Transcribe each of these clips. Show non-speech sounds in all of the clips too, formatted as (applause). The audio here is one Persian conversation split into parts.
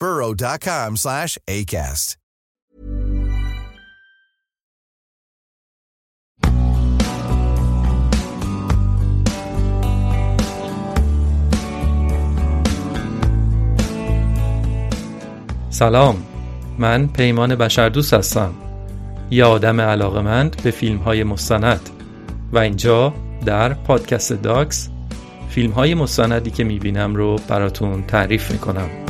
burrow.com slash ACAST. سلام. من پیمان بشردوست هستم. یه آدم علاقمند به فیلم های مستند. و اینجا در پادکست داکس فیلم های مستندی که می‌بینم رو براتون تعریف می‌کنم.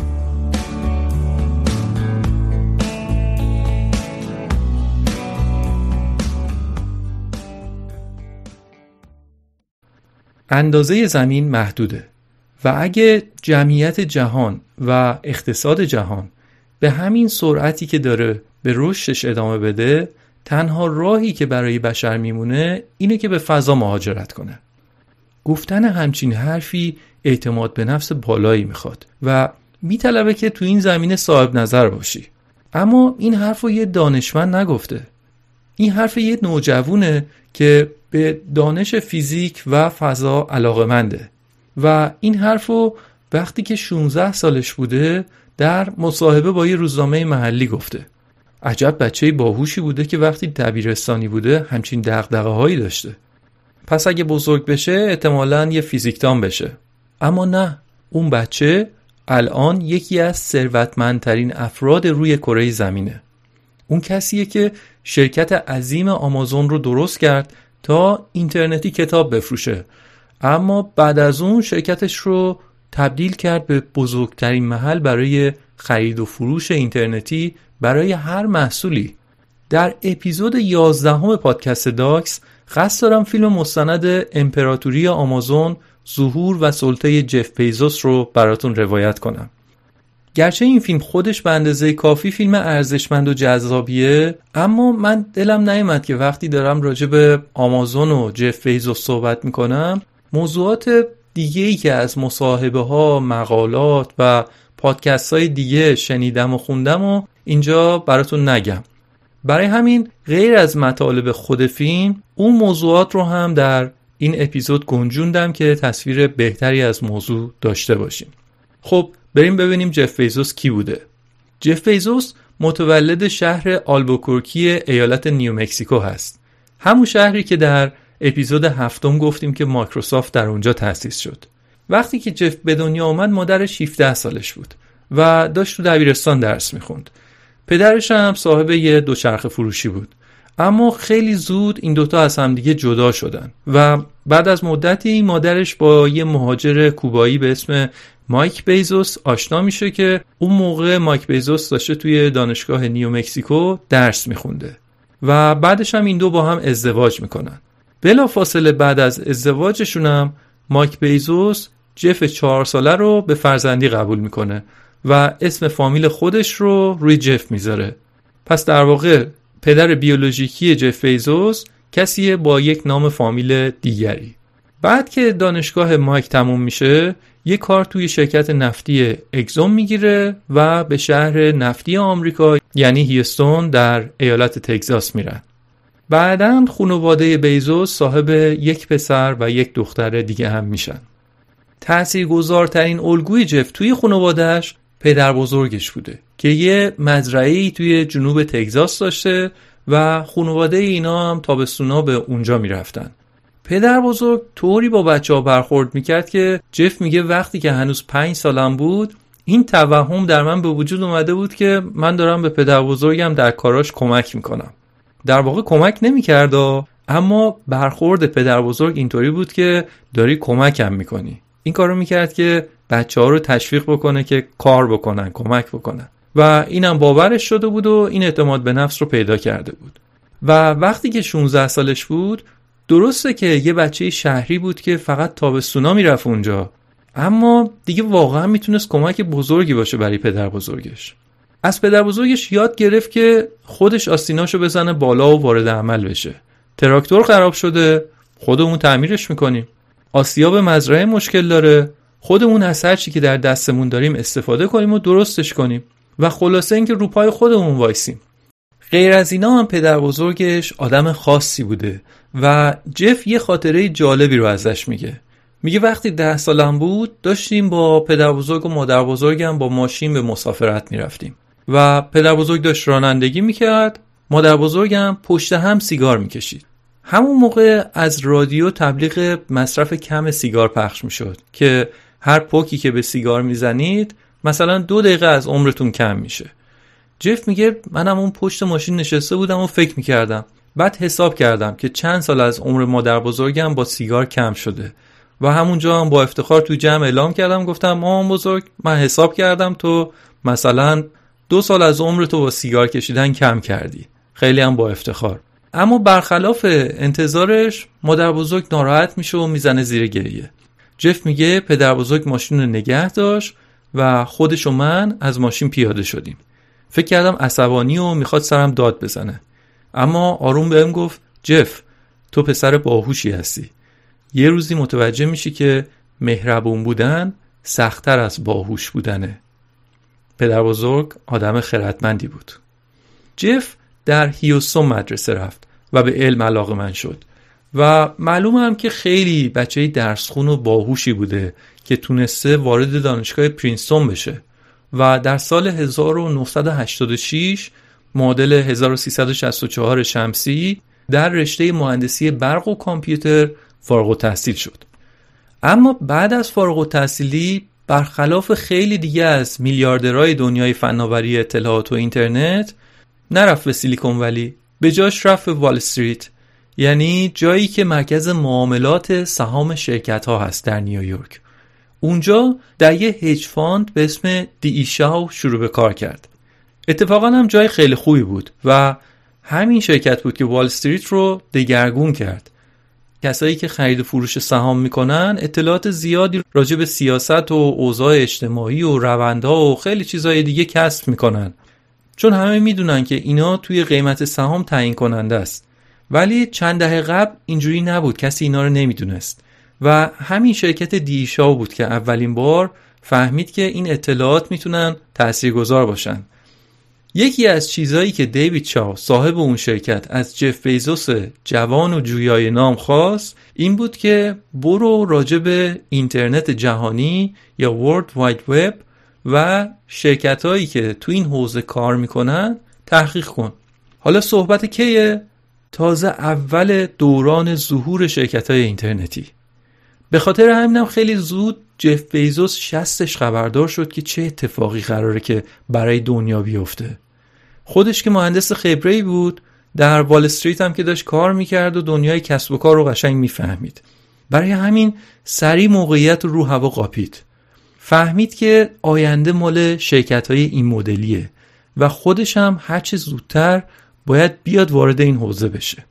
اندازه زمین محدوده و اگه جمعیت جهان و اقتصاد جهان به همین سرعتی که داره به رشدش ادامه بده تنها راهی که برای بشر میمونه اینه که به فضا مهاجرت کنه. گفتن همچین حرفی اعتماد به نفس بالایی می‌خواد و میطلبه که تو این زمینه صاحب نظر باشی. اما این حرف رو یه دانشمند نگفته. این حرف یه نوجوونه که به دانش فیزیک و فضا علاقه و این حرف رو وقتی که 16 سالش بوده در مصاحبه با یه روزنامه محلی گفته. عجب بچه باهوشی بوده که وقتی دبیرستانی بوده همچین دغدغه هایی داشته. پس اگه بزرگ بشه احتمالا یه فیزیکدان بشه. اما نه اون بچه الان یکی از ثروتمندترین افراد روی کره زمینه. اون کسیه که شرکت عظیم آمازون رو درست کرد تا اینترنتی کتاب بفروشه. اما بعد از اون شرکتش رو تبدیل کرد به بزرگترین محل برای خرید و فروش اینترنتی برای هر محصولی. در اپیزود 11 هم پادکست داکس قصد دارم فیلم مستند امپراتوری آمازون ظهور و سلطه جف بیزوس رو براتون روایت کنم. گرچه این فیلم خودش به اندازه کافی فیلم ارزشمند و جذابیه اما من دلم نیومد که وقتی دارم راجع به آمازون و جف بیزوس صحبت می‌کنم موضوعات دیگه ای که از مصاحبه ها مقالات و پادکست های دیگه شنیدم و خوندم و اینجا براتون نگم. برای همین غیر از مطالب خود فیلم اون موضوعات رو هم در این اپیزود گنجوندم که تصویر بهتری از موضوع داشته باشیم. خب بریم ببینیم جف بیزوس کی بوده. جف بیزوس متولد شهر آلبوکورکی ایالت نیومکسیکو هست. همون شهری که در اپیزود هفتم گفتیم که مایکروسافت در اونجا تأسیس شد. وقتی که جف به دنیا آمد مادرش 17 سالش بود و داشت تو دبیرستان درس می‌خوند. پدرش هم صاحب یه دوچرخه فروشی بود. اما خیلی زود این دوتا از همدیگه جدا شدن و بعد از مدتی مادرش با یه مهاجر کوبایی به اسم مایک بیزوس آشنا میشه که اون موقع مایک بیزوس داشته توی دانشگاه نیو مکسیکو درس میخونده و بعدش هم این دو با هم ازدواج می‌کنن. بلا فاصله بعد از ازدواجشون هم مایک بیزوس جف چهار ساله رو به فرزندی قبول می‌کنه و اسم فامیل خودش رو روی جف می‌ذاره. پس در واقع پدر بیولوژیکی جف بیزوس کسیه با یک نام فامیل دیگری. بعد که دانشگاه مایک تموم میشه یک کار توی شرکت نفتی اگزوم می‌گیره و به شهر نفتی آمریکا یعنی هیستون در ایالت تگزاس میرن. بعدا خانواده بیزوس صاحب یک پسر و یک دختر دیگه هم میشن. تاثیرگذارترین الگوی جف توی خانوادهش پدر بزرگش بوده که یه مزرعه توی جنوب تگزاس داشته و خانواده اینا هم تابستونا به اونجا می‌رفتن. پدر بزرگ طوری با بچه ها برخورد می‌کرد که جف میگه وقتی که هنوز پنج سالم بود این توهم در من به وجود اومده بود که من دارم به پدر بزرگم در کاراش کمک می‌کنم. در واقع کمک نمی‌کرد اما برخورد پدر بزرگ اینطوری بود که داری کمکم می‌کنی. این کارو می‌کرد که بچه ها رو تشویق بکنه که کار بکنن کمک بکنن. و اینم باورش شده بود و این اعتماد به نفس رو پیدا کرده بود. و وقتی که 16 سالش بود درسته که یه بچه شهری بود که فقط تابستونا می‌رفت اونجا. اما دیگه واقعا می‌تونست کمک بزرگی باشه برای پدر بزرگش. از پدر بزرگش یاد گرفت که خودش آستیناشو بزنه بالا و وارد عمل بشه. تراکتور خراب شده خودمون تعمیرش می‌کنیم. آسیاب مزرعه مشکل داره. خودمون از هر چی که در دستمون داریم استفاده کنیم و درستش کنیم. و خلاصه اینکه رو پای خودمون وایسیم. غیر از اینا هم پدر بزرگش آدم خاصی بوده و جف یه خاطره جالبی رو ازش میگه. میگه وقتی ده سالم بود داشتیم با پدر بزرگ و مادر بزرگم با ماشین به مسافرت می‌رفتیم و پدر بزرگ داشت رانندگی می‌کرد مادر بزرگم پشت هم سیگار می‌کشید. همون موقع از رادیو تبلیغ مصرف کم سیگار پخش می‌شد که هر پوکی که به سیگار می‌زنید مثلا دو دقیقه از عمرتون کم میشه. جف میگه منم اون پشت ماشین نشسته بودم و فکر می‌کردم. بعد حساب کردم که چند سال از عمر مادر بزرگم با سیگار کم شده. و همونجا هم با افتخار تو جمع اعلام کردم گفتم مامان بزرگ من حساب کردم تو مثلا دو سال از عمر تو با سیگار کشیدن کم کردی. خیلی هم با افتخار. اما برخلاف انتظارش مادر بزرگ ناراحت میشه و می‌زنه زیر گریه. جف میگه پدر بزرگ ماشین رو نگه داشت و خودش و من از ماشین پیاده شدیم. فکر کردم عصبانی و می‌خواد سرم داد بزنه. اما آروم بهم گفت جف تو پسر باهوشی هستی. یه روزی متوجه میشی که مهربون بودن سختتر از باهوش بودنه. پدر بزرگ آدم خردمندی بود. جف در هیوستون مدرسه رفت و به علم علاقه من شد و معلوم هم که خیلی بچه درسخون و باهوشی بوده که تونسته وارد دانشگاه پرینستون بشه. و در سال 1986 معادل 1364 شمسی در رشته مهندسی برق و کامپیوتر فارغ التحصیل شد. اما بعد از فارغ التحصیلی برخلاف خیلی دیگه از میلیاردرهای دنیای فناوری اطلاعات و اینترنت نرفت به سیلیکون ولی. به جاش رفت به وال استریت یعنی جایی که مرکز معاملات سهام شرکت ها هست در نیویورک. اونجا در یه hedge fund به اسم دی ای شاو شروع به کار کرد. اتفاقا هم جای خیلی خوبی بود و همین شرکت بود که وال استریت رو دگرگون کرد. کسایی که خرید و فروش سهام می‌کنن اطلاعات زیادی راجع به سیاست و اوضاع اجتماعی و روندها و خیلی چیزهای دیگه کسب می‌کنن. چون همه می‌دونن که اینا توی قیمت سهام تعیین کننده است. ولی چند دهه قبل اینجوری نبود. کسی اینا رو نمی‌دونست. و همین شرکت دیشا بود که اولین بار فهمید که این اطلاعات می‌تونن تاثیرگذار باشن. یکی از چیزهایی که دیوید شاو صاحب اون شرکت از جف بیزوس جوان و جویای نام خواست این بود که برو راجع به اینترنت جهانی یا ورد واید وب و شرکت هایی که تو این حوزه کار می‌کنن تحقیق کن. حالا صحبت کیه؟ تازه اول دوران ظهور شرکت های اینترنتی. به خاطر همینم خیلی زود جف بیزوس شستش خبردار شد که چه اتفاقی قراره که برای دنیا بیفته. خودش که مهندس خبره بود در وال استریت هم که داشت کار می‌کرد و دنیای کسب و کار رو قشنگ می‌فهمید. برای همین سریع موقعیت رو هوا قاپید. فهمید که آینده مال شرکت های این مدلیه و خودش هم هرچه زودتر باید بیاد وارد این حوزه بشه.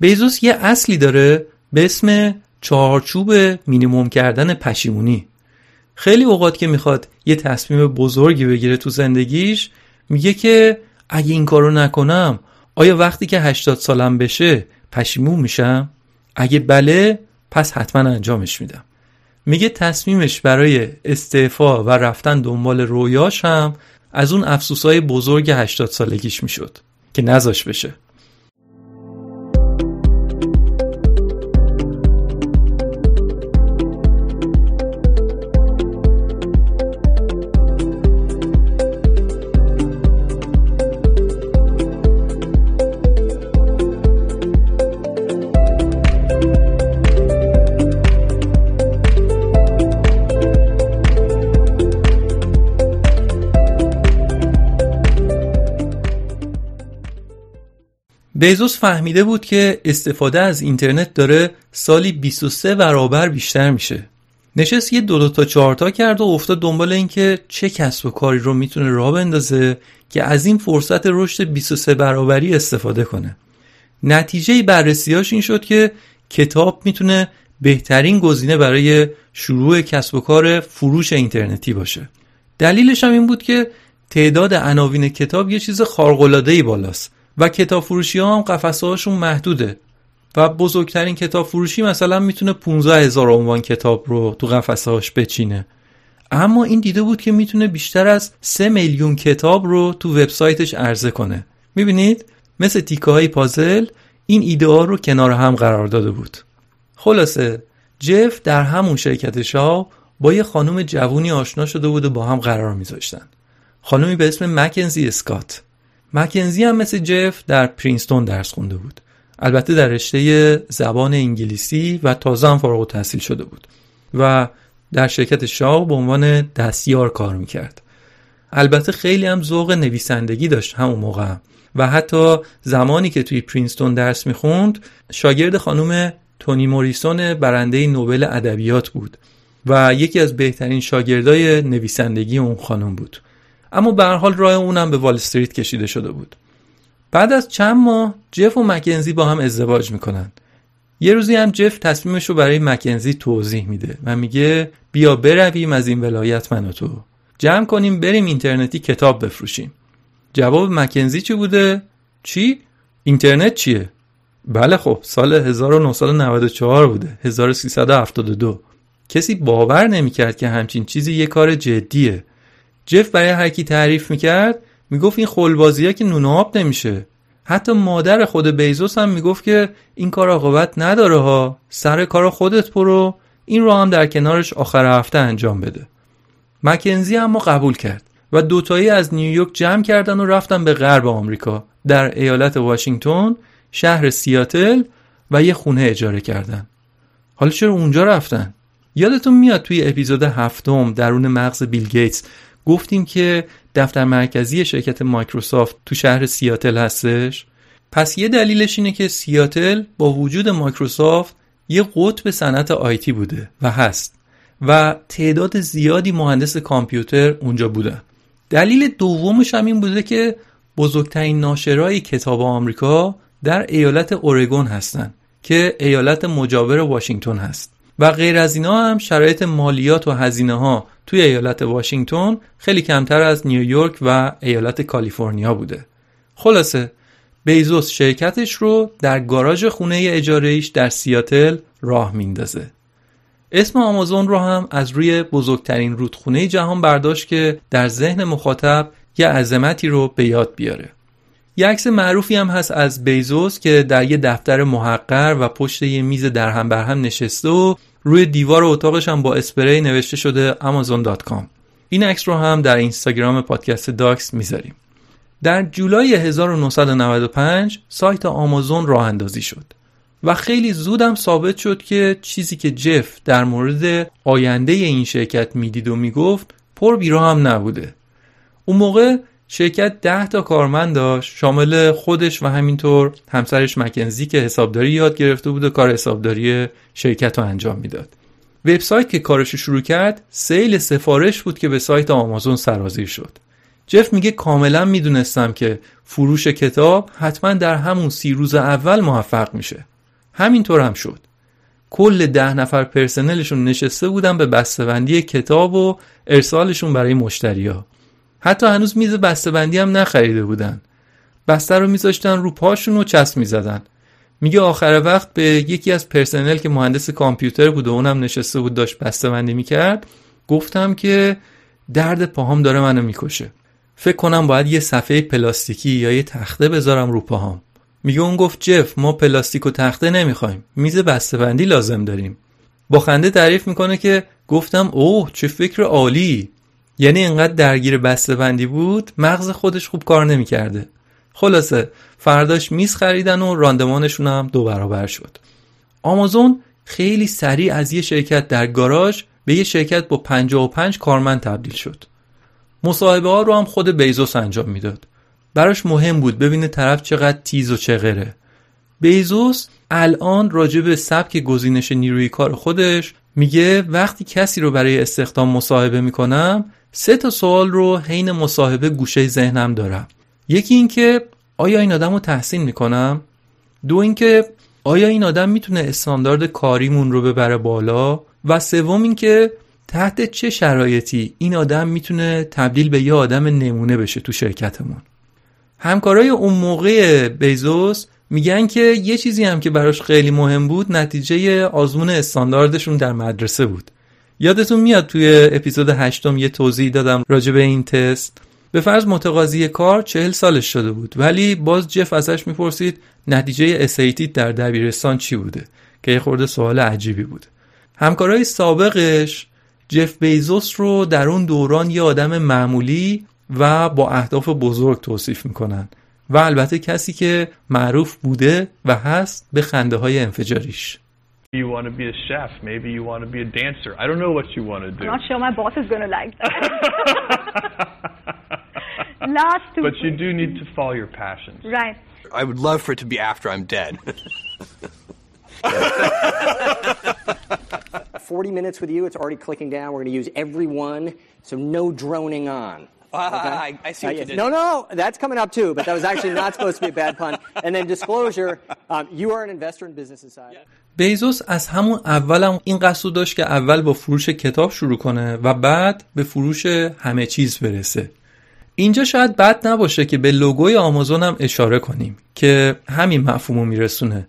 بیزوس یه اصلی داره به اسم چارچوب مینیموم کردن پشیمونی. خیلی اوقات که می‌خواد یه تصمیم بزرگی بگیره تو زندگیش میگه که اگه این کارو نکنم آیا وقتی که 80 سالم بشه پشیمون میشم؟ اگه بله پس حتما انجامش میدم. میگه تصمیمش برای استعفا و رفتن دنبال رویاش هم از اون افسوسای بزرگ 80 سالگیش می‌شد که نزاش بشه. بیزوس فهمیده بود که استفاده از اینترنت داره سالی 23 برابر بیشتر میشه. نشست یه دو, دو تا چهار تا کرد و افتاد دنبال اینکه چه کسب و کاری رو می‌تونه راه بندازه که از این فرصت رشد 23 برابری استفاده کنه. نتیجه بررسیاش این شد که کتاب می‌تونه بهترین گزینه برای شروع کسب و کار فروش اینترنتی باشه. دلیلش هم این بود که تعداد عناوین کتاب یه چیز خارق‌العاده‌ای بالاست و کتاب فروشی ها هم قفسه هاشون محدوده. و بزرگترین کتاب فروشی مثلا می‌تونه 15 هزار عنوان کتاب رو تو قفسه هاش بچینه. اما این دیده بود که می‌تونه بیشتر از 3 میلیون کتاب رو تو وبسایتش عرضه کنه. می‌بینید؟ مثل تیکه های پازل این ایده ها رو کنار هم قرار داده بود. خلاصه جف در همون شرکت شاه با یه خانم جوونی آشنا شده بود و با هم قرار میذاشتن. خانومی به اسم مکنزی اسکات. مکنزی هم مثل جف در پرینستون درس خونده بود. البته در رشته زبان انگلیسی و تازه هم فارغ التحصیل شده بود و در شرکت شاه به عنوان دستیار کار می‌کرد. البته خیلی هم ذوق نویسندگی داشت همون موقع. و حتی زمانی که توی پرینستون درس می‌خوند شاگرد خانم تونی موریسون برنده نوبل ادبیات بود و یکی از بهترین شاگردای نویسندگی اون خانم بود. اما به هر حال راه اونم به وال استریت کشیده شده بود بعد از چند ماه جف و مکنزی با هم ازدواج می‌کنن یه روزی هم جف تصمیمش رو برای مکنزی توضیح میده و میگه بیا برویم از این ولایت من و تو جمع کنیم بریم اینترنتی کتاب بفروشیم جواب مکنزی چی بوده؟ چی؟ اینترنت چیه؟ بله خب سال 1994 بوده 1372 کسی باور نمی‌کرد که همچین چیزی یه کار جدیه جف برای هر کی تعریف می‌کرد می‌گفت این خلبازی ها که نون آب نمیشه. حتی مادر خود بیزوس هم می‌گفت که این کار عاقبت نداره ها سر کار خودت برو این رو هم در کنارش آخر هفته انجام بده. مکنزی اما قبول کرد و دوتایی از نیویورک جمع کردن و رفتن به غرب آمریکا. در ایالت واشنگتن شهر سیاتل و یه خونه اجاره کردن. حالا چرا اونجا رفتن؟ یادتون میاد توی اپیزود هفتم درون مغز بیل گیتس گفتیم که دفتر مرکزی شرکت مایکروسافت تو شهر سیاتل هستش. پس یه دلیلش اینه که سیاتل با وجود مایکروسافت یه قطب صنعت IT بوده و هست و تعداد زیادی مهندس کامپیوتر اونجا بودن. دلیل دومش هم این بوده که بزرگترین ناشرای کتاب آمریکا در ایالت اورگون هستن که ایالت مجاور واشنگتن هست. و غیر از اینا هم شرایط مالیات و هزینه ها توی ایالت واشنگتن خیلی کمتر از نیویورک و ایالت کالیفرنیا بوده. خلاصه بیزوس شرکتش رو در گاراژ خونه اجاره ایش در سیاتل راه میندازه. اسم آمازون رو هم از روی بزرگترین رودخونه جهان برداشت که در ذهن مخاطب یه عظمتی رو به یاد بیاره. یه عکس معروفی هم هست از بیزوس که در یه دفتر محقر و پشت یه میز در هم بر هم نشسته و روی دیوار اتاقش هم با اسپری نوشته شده amazon.com این عکس رو هم در اینستاگرام پادکست داکس می‌ذاریم. در جولای 1995 سایت آمازون راه اندازی شد و خیلی زودم ثابت شد که چیزی که جف در مورد آینده این شرکت می‌دید و می‌گفت پر بیرا هم نبوده. اون موقع شرکت ده تا کارمند داشت. شامل خودش و همینطور همسرش مکنزی که حسابداری یاد گرفته بود و کار حسابداری شرکت رو انجام می‌داد. وبسایت که کارش شروع کرد سیل سفارش بود که به سایت آمازون سرازیر شد. جف میگه کاملا می‌دونستم که فروش کتاب حتما در همون سی روز اول موفق میشه. همینطور هم شد. کل ده نفر پرسنلشون نشسته بودن به بسته‌بندی کتاب و ارسالشون برای مشتریا حتی هنوز میز بسته‌بندی هم نخریده بودن. بسته رو میذاشتن رو پاشون و چسب می‌زدن. میگه آخر وقت به یکی از پرسنل که مهندس کامپیوتر بود و اونم نشسته بود داشت بسته بندی می‌کرد گفتم که درد پاهام داره منو می‌کشه. فکر کنم باید یه صفحه پلاستیکی یا یه تخته بذارم رو پاهام. میگه اون گفت جف ما پلاستیک و تخته نمی‌خوایم. میز بسته‌بندی لازم داریم. با خنده تعریف می‌کنه که گفتم اوه چه فکر عالی. یعنی اینقدر درگیر بسته‌بندی بود مغز خودش خوب کار نمی‌کرده. خلاصه فرداش میز خریدن و راندمانشون هم دو برابر شد. آمازون خیلی سریع از یه شرکت در گاراژ به یه شرکت با 55 کارمند تبدیل شد. مصاحبه ها رو هم خود بیزوس انجام می‌داد. براش مهم بود ببینه طرف چقدر تیز و چغره. بیزوس الان راجع به سبک گزینش نیروی کار خودش میگه وقتی کسی رو برای استخدام مصاحبه می‌کنم سه تا سوال رو حین مصاحبه گوشه ذهنم دارم. یکی اینکه آیا این آدم رو تحسین می‌کنم؟ دو اینکه آیا این آدم می‌تونه استاندارد کاریمون رو ببره بالا؟ و سوم اینکه تحت چه شرایطی این آدم می‌تونه تبدیل به یه آدم نمونه بشه تو شرکتمون؟ همکارای اون موقع بیزوس میگن که یه چیزی هم که براش خیلی مهم بود نتیجه آزمون استانداردشون در مدرسه بود. یادتون میاد توی اپیزود هشتم یه توضیح دادم راجع به این تست. به فرض متقاضی کار چهل سالش شده بود ولی باز جف ازش می‌پرسید نتیجه اسیتی در دبیرستان چی بوده؟ که یه خورده سوال عجیبی بود. همکارای سابقش جف بیزوس رو در اون دوران یه آدم معمولی و با اهداف بزرگ توصیف می‌کنن و البته کسی که معروف بوده و هست به خنده های انفجاریش. Maybe you want to be a chef. Maybe you want to be a dancer. I don't know what you want to do. I'm not sure my boss is going to like that. (laughs) Last two. But you do need to follow your passions. Right. I would love for it to be after I'm dead. (laughs) 40 minutes with you, it's already clicking down. We're going to use every one, so no droning on. I, I see what Uh, you did. No, no, that's coming up too, but that was actually not supposed to be a bad pun. And then disclosure, um, you are an investor in Business Insider. بیزوس از همون اولم این قصد داشت که اول با فروش کتاب شروع کنه و بعد به فروش همه چیز برسه. اینجا شاید بد نباشه که به لوگوی آمازون هم اشاره کنیم که همین مفهوم رو میرسونه.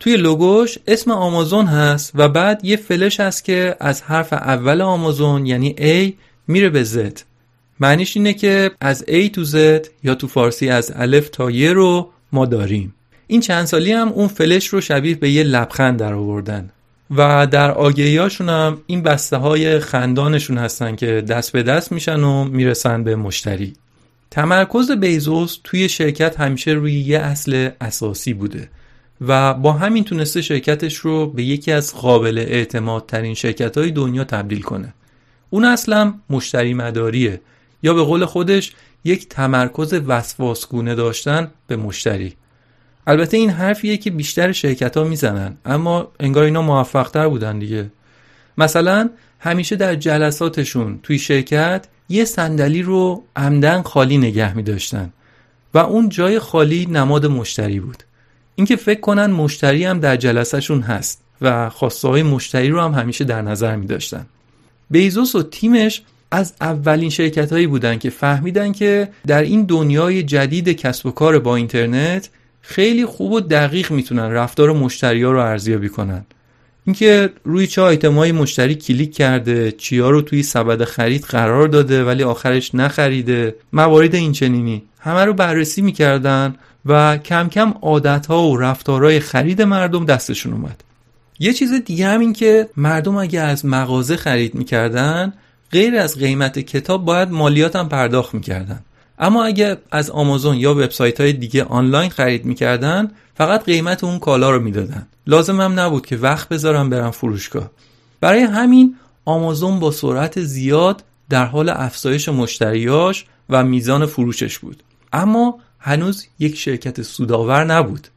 توی لوگوش اسم آمازون هست و بعد یه فلش هست که از حرف اول آمازون یعنی A میره به Z. معنیش اینه که از A تو Z یا تو فارسی از الف تا ی رو ما داریم. این چند سالی هم اون فلش رو شبیه به یه لبخند در آوردن. و در آگهیاشون هم این بسته های خندانشون هستن که دست به دست میشن و می‌رسن به مشتری. تمرکز بیزوس توی شرکت همیشه روی یه اصل اساسی بوده و با همین تونسته شرکتش رو به یکی از قابل اعتماد ترین شرکت های دنیا تبدیل کنه. اون اصلا مشتری مداریه یا به قول خودش یک تمرکز وسواسگونه داشتن به مشتری. البته این حرفیه که بیشتر شرکت ها می‌زنن اما انگار اینا موفق تر بودن دیگه. مثلا همیشه در جلساتشون توی شرکت یه صندلی رو عمدن خالی نگه می داشتن و اون جای خالی نماد مشتری بود. اینکه فکر کنن مشتری هم در جلسهشون هست و خواسته های مشتری رو هم همیشه در نظر می داشتن بیزوس و تیمش از اولین شرکت هایی بودن که فهمیدن که در این دنیای جدید کسب و کار با اینترنت خیلی خوب و دقیق می‌تونن رفتار مشتری ها رو ارزیابی کنن. اینکه روی چه آیتمایی مشتری کلیک کرده چیا رو توی سبد خرید قرار داده ولی آخرش نخریده موارد این چنینی همه رو بررسی می‌کردن و کم کم عادتها و رفتارهای خرید مردم دستشون اومد. یه چیز دیگه هم این که مردم اگه از مغازه خرید می‌کردن غیر از قیمت کتاب باید مالیات هم پرداخت می‌کردن. اما اگه از آمازون یا وبسایت های دیگه آنلاین خرید می‌کردن فقط قیمت اون کالا رو می‌دادن. لازم هم نبود که وقت بذارم برم فروشگاه. برای همین آمازون با سرعت زیاد در حال افزایش مشتریاش و میزان فروشش بود. اما هنوز یک شرکت سودآور نبود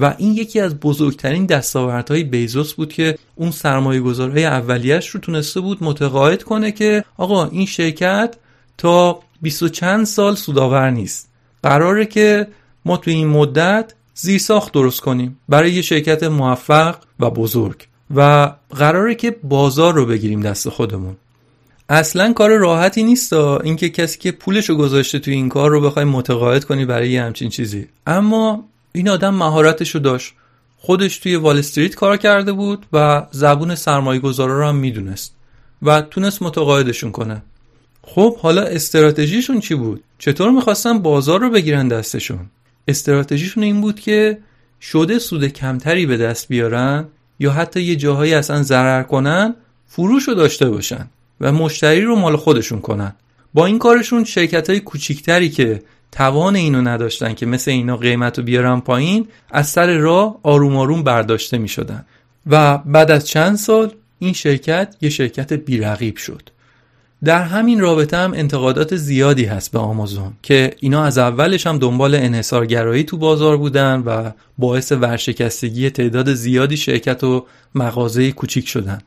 و این یکی از بزرگترین دستاوردهای بیزوس بود که اون سرمایه گذارهای اولیش رو تونسته بود متقاعد کنه که آقا این شرکت تا بیست و چند سال سودآور نیست. قراره که ما توی این مدت زیرساخت درست کنیم برای یه شرکت موفق و بزرگ. و قراره که بازار رو بگیریم دست خودمون. اصلا کار راحتی نیست اینکه کسی که پولش رو گذاشته توی این کار رو بخوای متقاعد کنی برای یه همچین چیزی. اما این آدم مهارتش رو داشت. خودش توی وال استریت کار کرده بود و زبون سرمایه گذارا رو هم می‌دونست و تونست متقاعدشون کنه. خب حالا استراتژیشون چی بود؟ چطور می‌خواستن بازار رو بگیرن دستشون؟ استراتژیشون این بود که شده سود کمتری به دست بیارن یا حتی یه جاهایی اصلا ضرر کنن فروش رو داشته باشن و مشتری رو مال خودشون کنن. با این کارشون شرکت های کوچیکتری که توان اینو نداشتن که مثل اینا قیمت رو بیارن پایین از سر راه آروم آروم برداشته می شدن و بعد از چند سال این شرکت یه شرکت بیرقیب شد. در همین رابطه هم انتقادات زیادی هست به آمازون که اینا از اولش هم دنبال انحصارگرایی تو بازار بودن و باعث ورشکستگی تعداد زیادی شرکت و مغازه کوچیک شدن.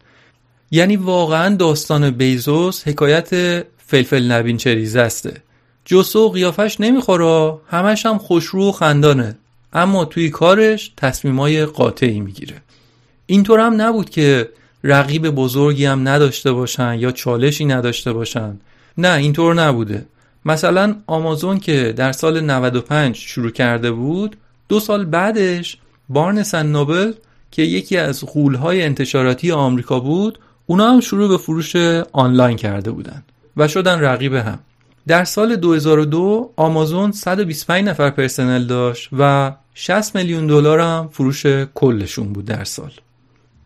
یعنی واقعا داستان بیزوس حکایت فلفل نبین چریزه استه جسو و قیافش نمی‌خوره همش هم خوشرو و خندانه. اما توی کارش تصمیمای قاطعی می‌گیره. اینطور هم نبود که رقیب بزرگی هم نداشته باشن یا چالشی نداشته باشن. نه اینطور نبوده. مثلا آمازون که در سال 95 شروع کرده بود دو سال بعدش بارنس نوبل که یکی از غولهای انتشاراتی آمریکا بود اونا هم شروع به فروش آنلاین کرده بودن و شدن رقیب هم. در سال 2002 آمازون 125 نفر پرسنل داشت و 60 میلیون دلار هم فروش کلشون بود در سال.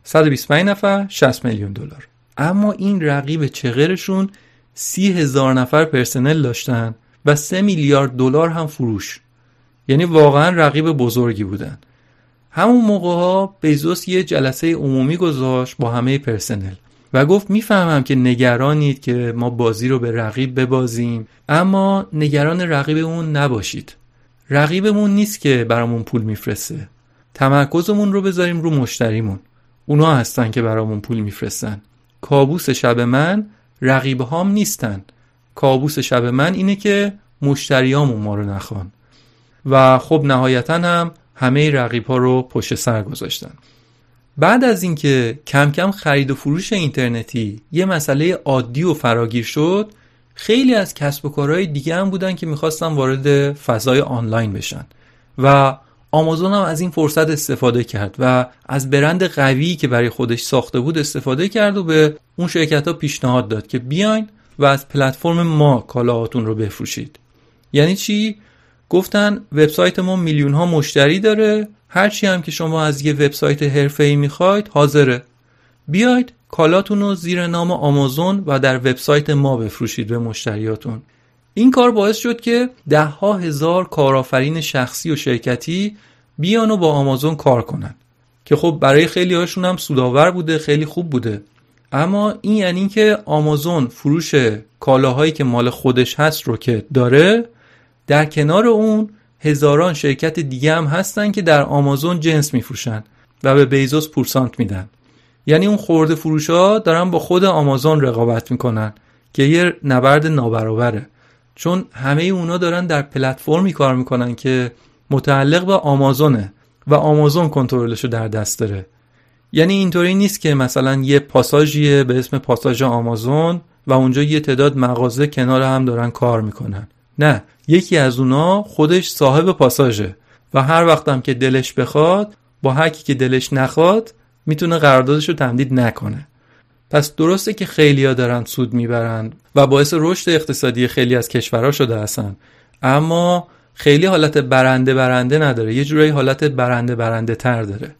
125 نفر 60 میلیون دلار. اما این رقیب چغرشون 30 هزار نفر پرسنل داشتن و 3 میلیارد دلار هم فروش. یعنی واقعا رقیب بزرگی بودن. همون موقع ها بیزوس یه جلسه عمومی گذاشت با همه پرسنل و گفت می‌فهمم که نگرانید که ما بازی رو به رقیب ببازیم اما نگران رقیب اون نباشید. رقیبمون نیست که برامون پول میفرسته. تمرکزمون رو بذاریم رو مشتریمون. اونا هستن که برامون پول میفرستن. کابوس شب من رقیب هام نیستن. کابوس شب من اینه که مشتریامون ما رو نخوان. و خب نهایتا هم همه رقیب ها رو پشت سر گذاشتن. بعد از اینکه کم کم خرید و فروش اینترنتی یه مسئله عادی و فراگیر شد خیلی از کسب و کارهای دیگه هم بودن که می‌خواستن وارد فضای آنلاین بشن. و آمازون هم از این فرصت استفاده کرد و از برند قوی که برای خودش ساخته بود استفاده کرد و به اون شرکت ها پیشنهاد داد که بیاین و از پلتفرم ما کالاهاتون رو بفروشید. یعنی چی؟ گفتن وبسایت ما میلیون ها مشتری داره هرچی هم که شما از یه وبسایت حرفه‌ای می‌خواید حاضره. بیاید کالاتون رو زیر نام آمازون و در وبسایت ما بفروشید به مشتریاتون. این کار باعث شد که ده ها هزار کارآفرین شخصی و شرکتی بیان و با آمازون کار کنن. که خب برای خیلی هاشون هم سودآور بوده خیلی خوب بوده. اما این یعنی که آمازون فروش کالاهایی که مال خودش هست رو که داره در کنار اون هزاران شرکت دیگه هم هستن که در آمازون جنس میفروشن و به بیزوس پورسانت میدن. یعنی اون خورده فروش ها دارن با خود آمازون رقابت می‌کنن که یه نبرد نابرابره. چون همه اونا دارن در پلتفرمی کار می‌کنن که متعلق به آمازونه و آمازون کنترلش رو در دست داره. یعنی اینطوری نیست که مثلا یه پاساژیه به اسم پاساژ آمازون و اونجا یه تعداد مغازه کنار هم دارن کار می‌کنن. نه یکی از اونا خودش صاحب پاساژه و هر وقتم که دلش بخواد با هرکی که دلش نخواد می‌تونه قراردادش رو تمدید نکنه. پس درسته که خیلیا دارن سود می‌برند و باعث رشد اقتصادی خیلی از کشورها شده هستن. اما خیلی حالت برنده برنده نداره. یه جورایی حالت برنده برنده تر داره.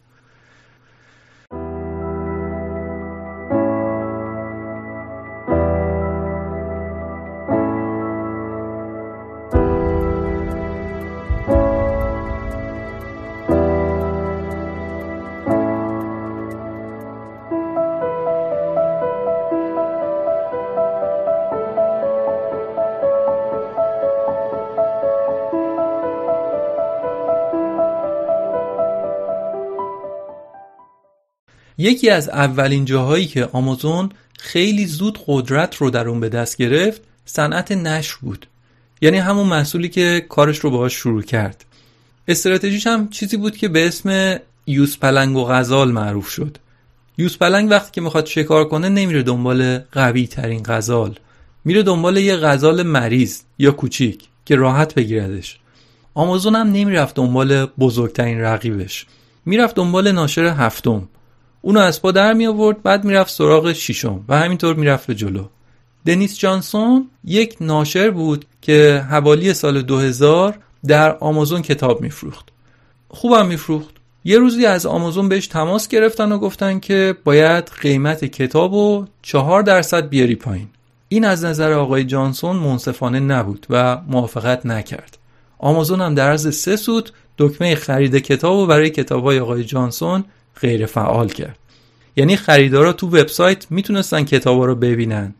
یکی از اولین جاهایی که آمازون خیلی زود قدرت رو در اون به دست گرفت صنعت نشر بود. یعنی همون محصولی که کارش رو باهاش شروع کرد. استراتژیش هم چیزی بود که به اسم یوز پلنگ و غزال معروف شد. یوز پلنگ وقتی که می‌خواد شکار کنه نمیره دنبال قوی ترین غزال. میره دنبال یه غزال مریض یا کوچیک که راحت بگیردش. آمازون هم نمی‌رفت دنبال بزرگترین رقیبش. می‌رفت دنبال ناشر هفتم. اونو از پا در می آورد بعد می‌رفت سراغ شیشم و همینطور می‌رفت به جلو. دنیس جانسون یک ناشر بود که حوالی سال 2000 در آمازون کتاب میفروخت خوبم میفروخت یه روزی از آمازون بهش تماس گرفتن و گفتن که باید قیمت کتاب و چهار درصد بیاری پایین. این از نظر آقای جانسون منصفانه نبود و موافقت نکرد. آمازون هم در عرض سه سود دکمه خرید کتاب و برای کتاب های آقای جانسون غیر فعال کرد. یعنی خریدارا تو وبسایت می‌تونستن کتابا رو ببینن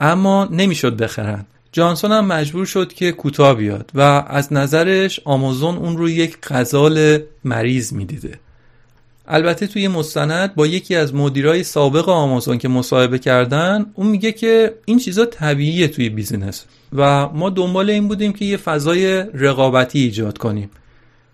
اما نمی‌شد بخرن. جانسون هم مجبور شد که کوتاه بیاد و از نظرش آمازون اون رو یک غزال مریض می‌دیده. البته توی مستند با یکی از مدیرای سابق آمازون که مصاحبه کردن اون میگه که این چیزا طبیعیه توی بیزینس و ما دنبال این بودیم که یه فضای رقابتی ایجاد کنیم.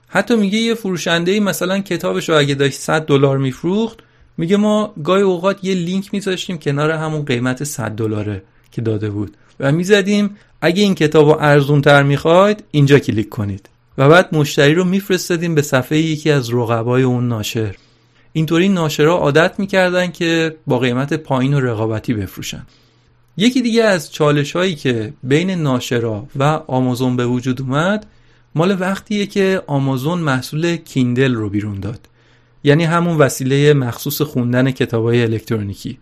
حتی میگه یه فروشنده مثلا کتابش رو اگه داشت 100 دلار میفروخت میگه ما گاهی اوقات یه لینک میذاشتیم کنار همون قیمت 100 دلاره که داده بود و می‌زدیم اگه این کتاب رو ارزون تر می‌خواید اینجا کلیک کنید و بعد مشتری رو میفرستادیم به صفحه یکی از رقبای اون ناشر. اینطوری ناشرها عادت می‌کردن که با قیمت پایین و رقابتی بفروشن. یکی دیگه از چالش هایی که بین ناشرا و آمازون به وجود اومد مال وقتیه که آمازون محصول کیندل رو بیرون داد. یعنی همون وسیله مخصوص خوندن کتابای الکترونیکی.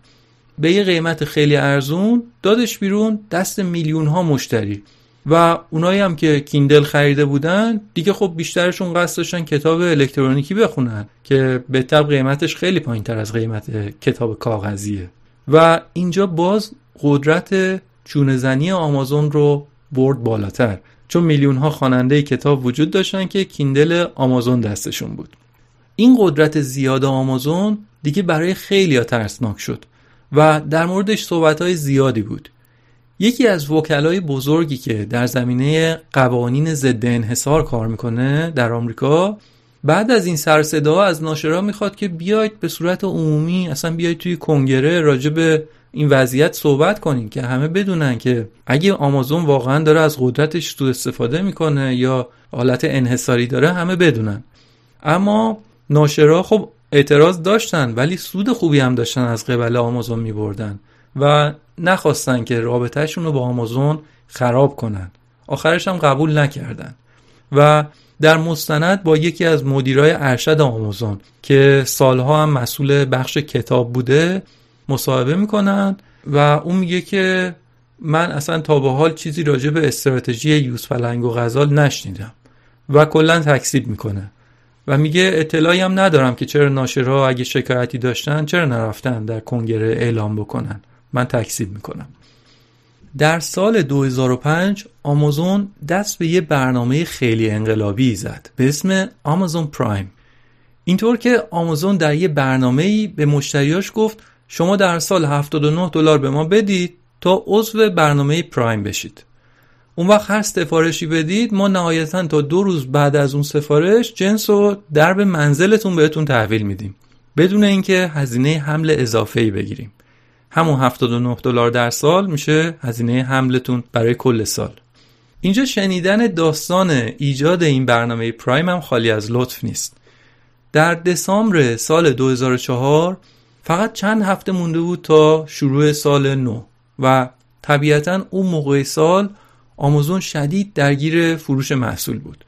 به یه قیمت خیلی ارزون دادش بیرون دست میلیون ها مشتری. و اونایی هم که کیندل خریده بودن دیگه خب بیشترشون قصد داشتن کتاب الکترونیکی بخونن که به طب قیمتش خیلی پایین تر از قیمت کتاب کاغذیه. و اینجا باز قدرت چونه آمازون رو برد بالاتر. چون میلیون ها خواننده کتاب وجود داشتن که کیندل آمازون دستشون بود. این قدرت زیاد آمازون دیگه برای خیلی ها ترسناک شد و در موردش صحبت های زیادی بود. یکی از وکلای بزرگی که در زمینه قوانین ضد انحصار کار می‌کنه در آمریکا بعد از این سر صدا از ناشرا می‌خواد که بیاید به صورت عمومی اصلا بیاید توی کنگره راجع به این وضعیت صحبت کنید که همه بدونن که اگه آمازون واقعا داره از قدرتش تو استفاده می‌کنه یا حالت انحصاری داره همه بدونن. اما ناشرا خب اعتراض داشتن ولی سود خوبی هم داشتن از قبل آمازون میبردن و نخواستن که رابطهشون رو با آمازون خراب کنن. آخرش هم قبول نکردن. و در مستند با یکی از مدیرای ارشد آمازون که سالها هم مسئول بخش کتاب بوده مصاحبه می‌کنن و اون میگه که من اصلا تا به حال چیزی راجع به استراتژی یوز پلنگ و غزال نشنیدم و کلا تکسیب می‌کنه و میگه اطلاعی هم ندارم که چرا ناشرها اگه شکایتی داشتن چرا نرفتن در کنگره اعلام بکنن. من تکسیب می‌کنم. در سال 2005 آمازون دست به یه برنامه خیلی انقلابی زد به اسم آمازون پرایم. اینطور که آمازون در یه برنامه به مشتریاش گفت شما در سال 79 دلار به ما بدید تا عضو برنامه پرایم بشید. اون وقت هر سفارشی بدید ما نهایتا تا دو روز بعد از اون سفارش جنس رو درب منزلتون بهتون تحویل میدیم. بدون اینکه هزینه حمل اضافه ای بگیریم. همون 79 دلار در سال میشه هزینه حملتون برای کل سال. اینجا شنیدن داستان ایجاد این برنامه پرایم هم خالی از لطف نیست. در دسامبر سال 2004 فقط چند هفته مونده بود تا شروع سال نو و طبیعتا اون موقع سال آمازون شدید درگیر فروش محصول بود.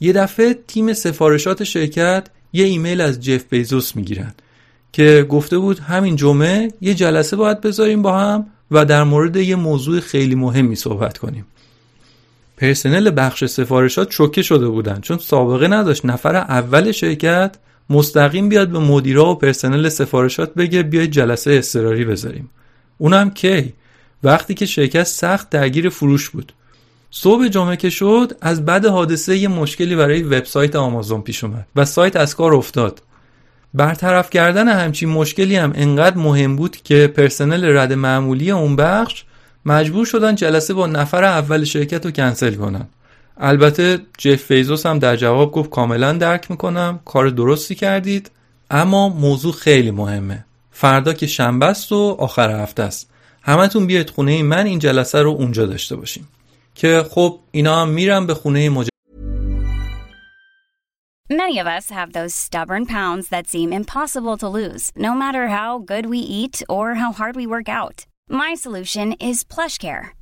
یه دفعه تیم سفارشات شرکت یه ایمیل از جف بیزوس می‌گیرن که گفته بود همین جمعه یه جلسه باید بذاریم با هم و در مورد یه موضوع خیلی مهمی صحبت کنیم. پرسنل بخش سفارشات شوکه شده بودن چون سابقه نداشت. نفر اول شرکت مستقیم بیاد به مدیرا و پرسنل سفارشات بگه بیاید جلسه اضطراری بذاریم. اونم کی؟ وقتی که شرکت سخت درگیر فروش بود. صبح جمعه که شد از بعد حادثه یه مشکلی برای وبسایت آمازون پیش اومد و سایت از کار افتاد. برطرف کردن همچین مشکلی هم انقدر مهم بود که پرسنل رد معمولی اون بخش مجبور شدن جلسه با نفر اول شرکت رو کنسل کنن. البته جف فیزوس هم در جواب گفت کاملا درک می‌کنم کار درستی کردید اما موضوع خیلی مهمه. فردا که شنبه است و آخر هفته است. همتون بیاید خونه من این جلسه رو اونجا داشته باشیم. که خب اینا هم میرن به خونه مج... Many of us have those stubborn pounds that seem impossible to lose no matter how good we eat or how hard we work out. My solution is PlushCare.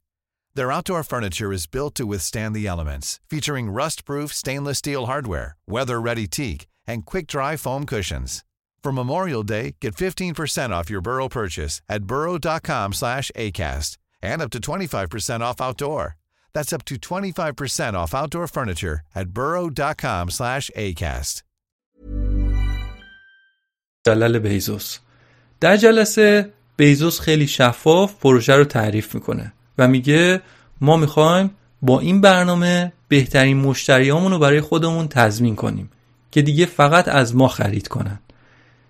Their outdoor furniture is built to withstand the elements, featuring rust-proof stainless steel hardware, weather-ready teak, and quick-dry foam cushions. For Memorial Day, get 15% off your Burrow purchase at burrow.com slash ACAST and up to 25% off outdoor. That's up to 25% off outdoor furniture at burrow.com slash ACAST. جلل بیزوس در جلسه بیزوس خیلی شفاف پروژه رو تعریف میکنه و میگه ما می‌خوایم با این برنامه بهترین مشتریامون رو برای خودمون تضمین کنیم که دیگه فقط از ما خرید کنن.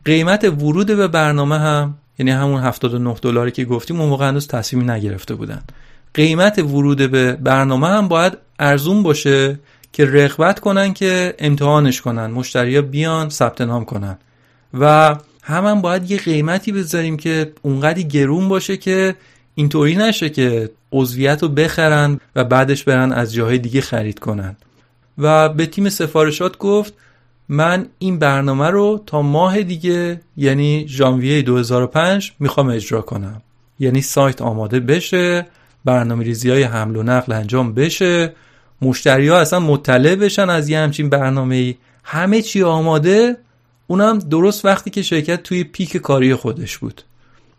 قیمت ورود به برنامه هم یعنی همون 79 دلاری که گفتیم اون موقع هنوز تصمیمی نگرفته بودن. قیمت ورود به برنامه هم باید ارزون باشه که رغبت کنن که امتحانش کنن مشتریا بیان ثبت نام کنن. و هم, هم باید یه قیمتی بذاریم که اونقدی گرون باشه که اینطوری نشه که عضویت رو بخرن و بعدش برن از جاهای دیگه خرید کنن. و به تیم سفارشات گفت من این برنامه رو تا ماه دیگه یعنی ژانویه 2005 می‌خوام اجرا کنم. یعنی سایت آماده بشه برنامه ریزی های حمل و نقل انجام بشه مشتری ها اصلا مطلع بشن از یه همچین برنامه ای همه چی آماده اونم درست وقتی که شرکت توی پیک کاری خودش بود.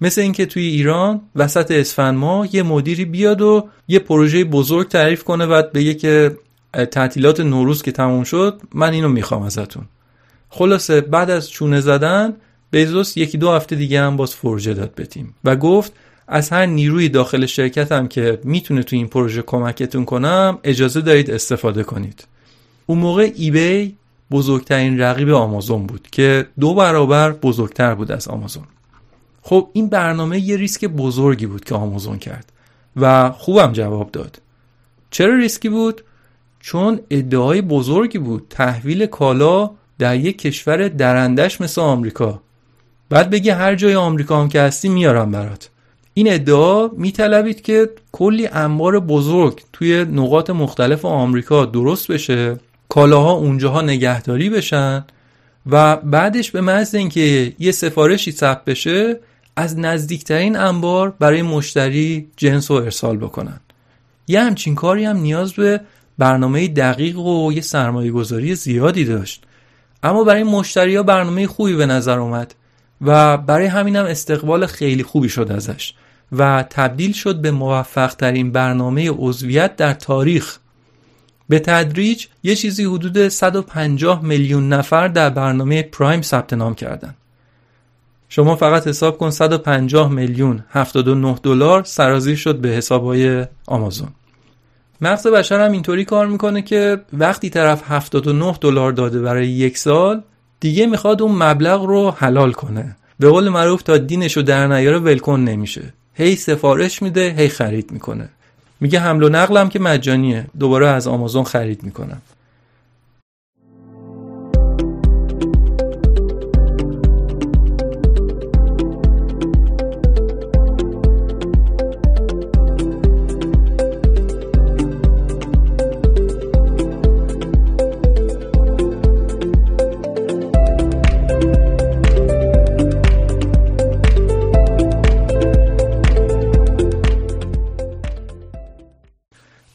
مثل اینکه توی ایران وسط اسفند ماه یه مدیری بیاد و یه پروژه بزرگ تعریف کنه و بگه که تعطیلات نوروز که تموم شد من اینو می‌خوام ازتون. خلاصه بعد از چونه زدن بیزوس یکی دو هفته دیگه هم باز فرجه داد به تیم و گفت از هر نیروی داخل شرکتم که می‌تونه تو این پروژه کمکتون کنم اجازه دارید استفاده کنید. اون موقع ایبی بزرگترین رقیب آمازون بود که دو برابر بزرگتر بود از آمازون. خب این برنامه یه ریسک بزرگی بود که آمازون کرد و خوبم جواب داد. چرا ریسکی بود؟ چون ادعای بزرگی بود. تحویل کالا در یک کشور درندش مثل آمریکا. بعد بگی هر جای آمریکا هم که هستی میارم برات. این ادعا میطلبید که کلی انبار بزرگ توی نقاط مختلف آمریکا درست بشه کالاها اونجاها نگهداری بشن و بعدش به محض اینکه یه سفارشی ثبت بشه از نزدیکترین انبار برای مشتری جنس و ارسال بکنن. یه همچین کاری هم نیاز به برنامه دقیق و یه سرمایه گذاری زیادی داشت. اما برای مشتری ها برنامه خوبی به نظر اومد و برای همینم استقبال خیلی خوبی شد ازش و تبدیل شد به موفق ترین برنامه عضویت در تاریخ. به تدریج یه چیزی حدود 150 میلیون نفر در برنامه پرایم ثبت نام کردن. شما فقط حساب کن 150 میلیون 79 دلار سرازیر شد به حسابهای آمازون. مغز بشر هم اینطوری کار می‌کنه که وقتی طرف 79 دلار داده برای یک سال دیگه می‌خواد اون مبلغ رو حلال کنه. به قول معروف تا دینش رو در نیاره ولکن نمیشه. هی سفارش میده هی خرید می‌کنه. میگه حمل و نقلم که مجانیه دوباره از آمازون خرید می‌کنم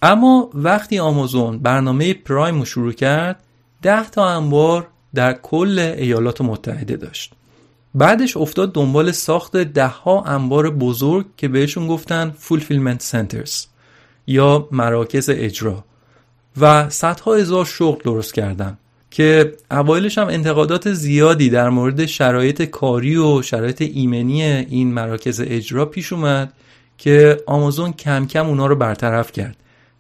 اما وقتی آمازون برنامه پرایم رو شروع کرد ده تا انبار در کل ایالات متحده داشت. بعدش افتاد دنبال ساخت ده ها انبار بزرگ که بهشون گفتن فولفیلمنت سنترز یا مراکز اجرا و صدها هزار شغل درست کردن که اوایلش هم انتقادات زیادی در مورد شرایط کاری و شرایط ایمنی این مراکز اجرا پیش اومد که آمازون کم کم اونا رو برطرف کرد.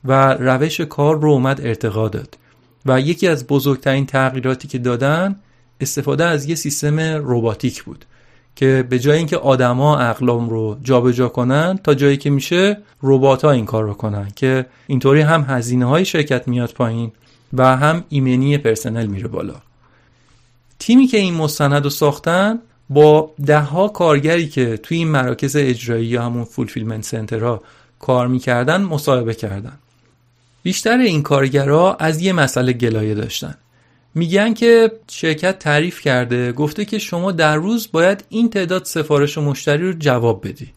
و روش کار رو اومد ارتقا داد. و یکی از بزرگترین تغییراتی که دادن استفاده از یه سیستم رباتیک بود که به جای اینکه آدما اقلام رو جابجا کنن تا جایی که میشه ربات ها این کار رو کنن که اینطوری هم هزینه های شرکت میاد پایین و هم ایمنی پرسنل میره بالا. تیمی که این مستند رو ساختن با دهها کارگری که توی این مراکز اجرایی یا همون فولفیلمنت سنترها کار می‌کردن مصاحبه کردن. بیشتر این کارگرها از یه مسئله گلایه داشتن. میگن که شرکت تعریف کرده گفته که شما در روز باید این تعداد سفارش و مشتری رو جواب بدی.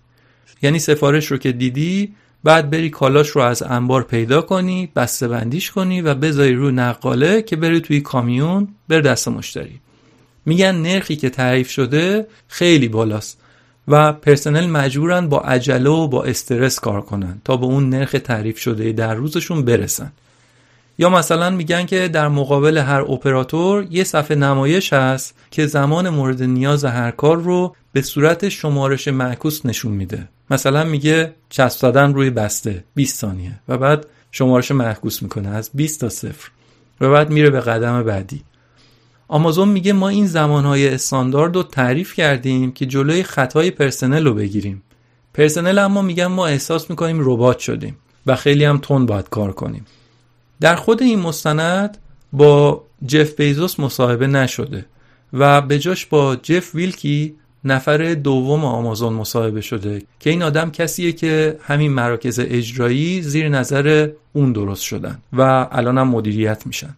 یعنی سفارش رو که دیدی بعد بری کالاش رو از انبار پیدا کنی بسته بندیش کنی و بذاری رو نقاله که بری توی کامیون بر دست مشتری. میگن نرخی که تعریف شده خیلی بالاست. و پرسنل مجبورن با عجله و با استرس کار کنن تا به اون نرخ تعریف شده در روزشون برسن. یا مثلا میگن که در مقابل هر اپراتور یه صفحه نمایش هست که زمان مورد نیاز هر کار رو به صورت شمارش معکوس نشون میده. مثلا میگه چسب زدن روی بسته 20 ثانیه و بعد شمارش معکوس می‌کنه از 20 تا صفر و بعد میره به قدم بعدی. آمازون میگه ما این زمانهای استاندارد رو تعریف کردیم که جلوی خطای پرسنل رو بگیریم. پرسنل اما میگن ما احساس می‌کنیم ربات شدیم و خیلی هم تند باید کار کنیم. در خود این مستند با جف بیزوس مصاحبه نشده و به جاش با جف ویلکی نفر دوم آمازون مصاحبه شده که این آدم کسیه که همین مراکز اجرایی زیر نظر اون درست شدن و الان هم مدیریت میشن.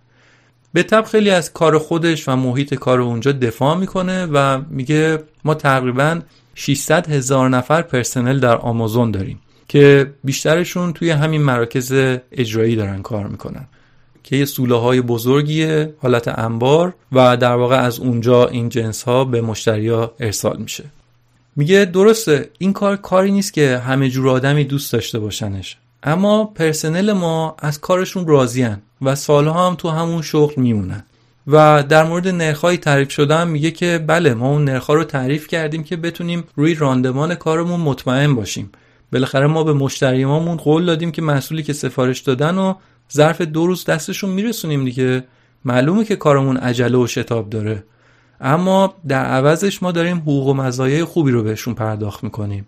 به طب خیلی از کار خودش و محیط کار اونجا دفاع می‌کنه و میگه ما تقریبا 600 هزار نفر پرسنل در آمازون داریم که بیشترشون توی همین مراکز اجرایی دارن کار می‌کنن که یه سوله های بزرگیه حالت انبار و در واقع از اونجا این جنس ها به مشتری ها ارسال میشه. میگه درسته این کار کاری نیست که همه جور آدمی دوست داشته باشنش اما پرسنل ما از کارشون راضیان و سالها هم تو همون شغل میمونن. و در مورد نرخهایی تعریف شدن میگه که بله ما اون نرخها رو تعریف کردیم که بتونیم روی راندمان کارمون مطمئن باشیم. بالاخره ما به مشتریامون قول دادیم که مسئولی که سفارش دادن و ظرف دو روز دستشون میرسونیم دیگه. معلومه که کارمون عجله و شتاب داره. اما در عوضش ما داریم حقوق و مزایای خوبی رو بهشون پرداخت می‌کنیم.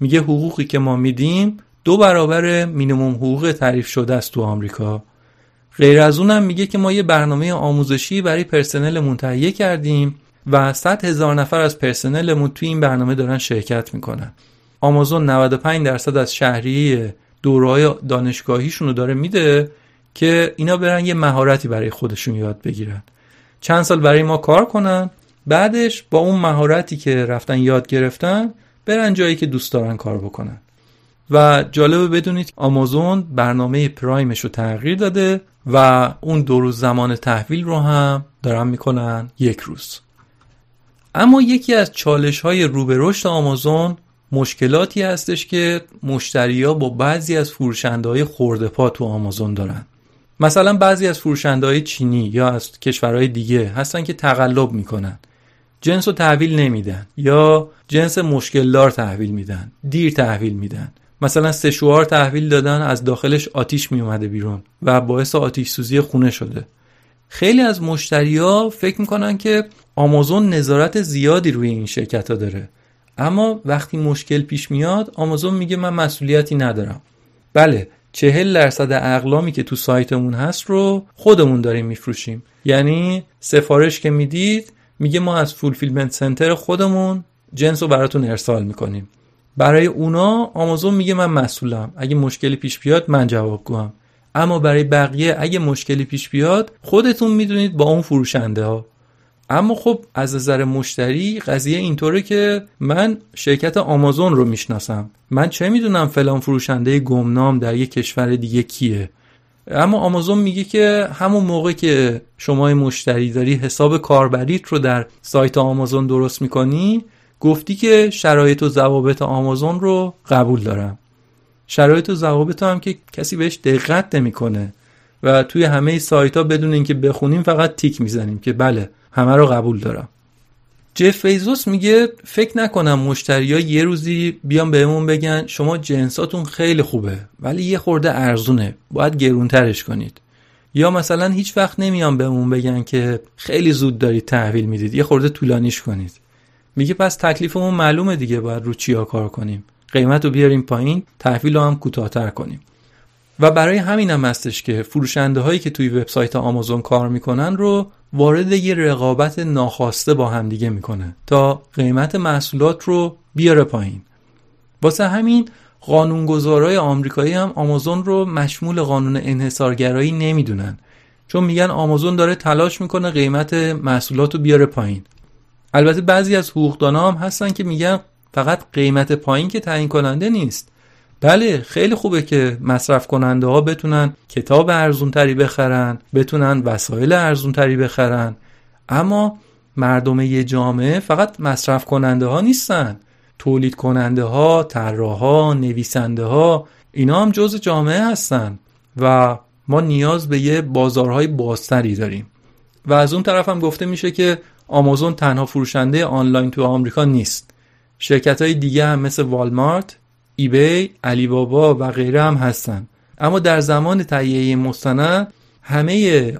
میگه حقوقی که ما میدیم دو برابر مینیموم حقوق تعریف شده است تو آمریکا. غیر از اونم میگه که ما یه برنامه آموزشی برای پرسنلمون تهیه کردیم و 100 هزار نفر از پرسنلمون توی این برنامه دارن شرکت می‌کنن. آمازون 95 درصد از شهریه دورهای دانشگاهیشون رو داره میده که اینا برن یه مهارتی برای خودشون یاد بگیرن. چند سال برای ما کار کنن بعدش با اون مهارتی که رفتن یاد گرفتن برن جایی که دوست دارن کار بکنن. و جالبه بدونید آمازون برنامه پرایمش رو تغییر داده و اون دو روز زمان تحویل رو هم دارن می‌کنن یک روز. اما یکی از چالش های رو به رشد آمازون مشکلاتی هستش که مشتریا با بعضی از فروشنده های خورده پا تو آمازون دارن. مثلا بعضی از فروشنده های چینی یا از کشورهای دیگه هستن که تقلب می‌کنن. جنس رو تحویل نمیدن یا جنس مشکلدار تحویل میدن دیر تحویل میدن. مثلا سشوار تحویل دادن از داخلش آتیش می اومده بیرون و باعث آتیش سوزی خونه شده. خیلی از مشتریا فکر می‌کنن که آمازون نظارت زیادی روی این شرکت ها داره. اما وقتی مشکل پیش میاد آمازون میگه من مسئولیتی ندارم. بله چهل درصد اقلامی که تو سایتمون هست رو خودمون داریم میفروشیم. یعنی سفارش که می‌دید میگه ما از فولفیلمنت سنتر خودمون جنس رو براتون ارسال می‌کنیم. برای اونا آمازون میگه من مسئولم. اگه مشکلی پیش بیاد من جوابگوام. اما برای بقیه اگه مشکلی پیش بیاد خودتون می‌دونید با اون فروشنده ها اما خب از نظر مشتری قضیه اینطوره که من شرکت آمازون رو می‌شناسم. من چه می‌دونم فلان فروشنده گمنام در یک کشور دیگه کیه؟ اما آمازون میگه که همون موقع که شما مشتری داری حساب کاربریت رو در سایت آمازون درست می‌کنی گفتی که شرایط و ضوابط آمازون رو قبول دارم. شرایط و ضوابط هم که کسی بهش دقت نمی‌کنه و توی همه سایت ها بدون اینکه بخونیم فقط تیک می‌زنیم که بله همه رو قبول دارم. جف بیزوس میگه فکر نکنم مشتریا یه روزی بیان بهمون بگن شما جنساتون خیلی خوبه ولی یه خورده ارزونه باید گرونترش کنید. یا مثلا هیچ وقت نمیان بهمون بگن که خیلی زود دارید تحویل می‌دید یه خورده طولانیش کنید. میگه پس تکلیفمون معلومه دیگه باید رو چیا کار کنیم؟ قیمت رو بیاریم پایین تحویل رو هم کوتاهتر کنیم. و برای همین هم هستش که فروشنده هایی که توی وبسایت آمازون کار می‌کنن رو وارد یه رقابت ناخواسته با همدیگه می‌کنه تا قیمت محصولات رو بیاره پایین. واسه همین قانونگذارای آمریکایی هم آمازون رو مشمول قانون انحصارگرایی نمی‌دونن. چون میگن آمازون داره تلاش می‌کنه قیمت محصولات رو بیاره پایین. البته بعضی از حقوقدانا هم هستن که میگن فقط قیمت پایین که تعیین کننده نیست. بله خیلی خوبه که مصرف کننده ها بتونن کتاب ارزون تری بخرن بتونن وسایل ارزون تری بخرن. اما مردم یه جامعه فقط مصرف کننده ها نیستن. تولید کننده ها طراح ها نویسنده ها اینا هم جز جامعه هستن و ما نیاز به یه بازارهای بازتری داریم. و از اون طرف هم گفته میشه که آمازون تنها فروشنده آنلاین تو آمریکا نیست. شرکت های دیگه هم مثل والمارت ایبی، علی بابا و غیره هم هستن. اما در زمان تهیه مستند همه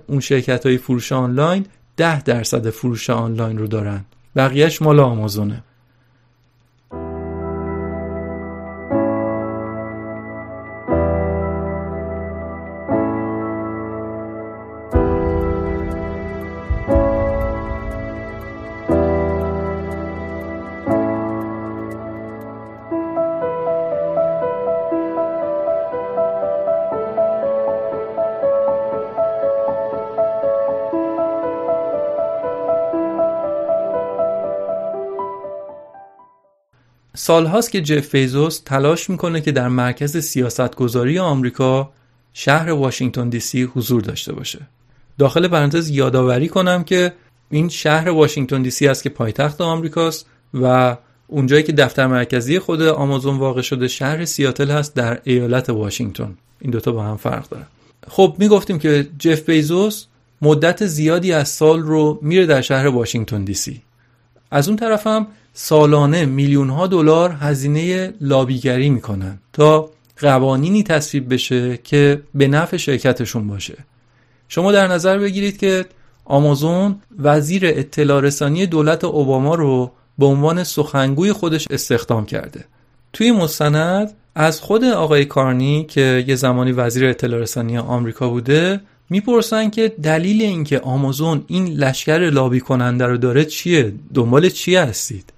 اون شرکت های فروش آنلاین ده درصد فروش آنلاین رو دارن. بقیهش مال آمازونه. سالهاست که جف بیزوس تلاش می‌کنه که در مرکز سیاستگذاری آمریکا شهر واشنگتن دی سی حضور داشته باشه. داخل پرانتز یادآوری کنم که این شهر واشنگتن دی سی است که پایتخت آمریکاست و اونجایی که دفتر مرکزی خود آمازون واقع شده شهر سیاتل هست در ایالت واشنگتن. این دوتا با هم فرق داره. خب می‌گفتیم که جف بیزوس مدت زیادی از سال رو میره در شهر واشنگتن دی سی. از اون طرف هم سالانه میلیون ها دلار هزینه لابیگری می‌کنن تا قوانینی تصویب بشه که به نفع شرکتشون باشه. شما در نظر بگیرید که آمازون وزیر اطلاع رسانی دولت اوباما رو به عنوان سخنگوی خودش استخدام کرده. توی مستند از خود آقای کارنی که یه زمانی وزیر اطلاع رسانی آمریکا بوده می‌پرسن که دلیل اینکه آمازون این لشکر لابی کننده رو داره چیه؟ دنبال چیه هستید؟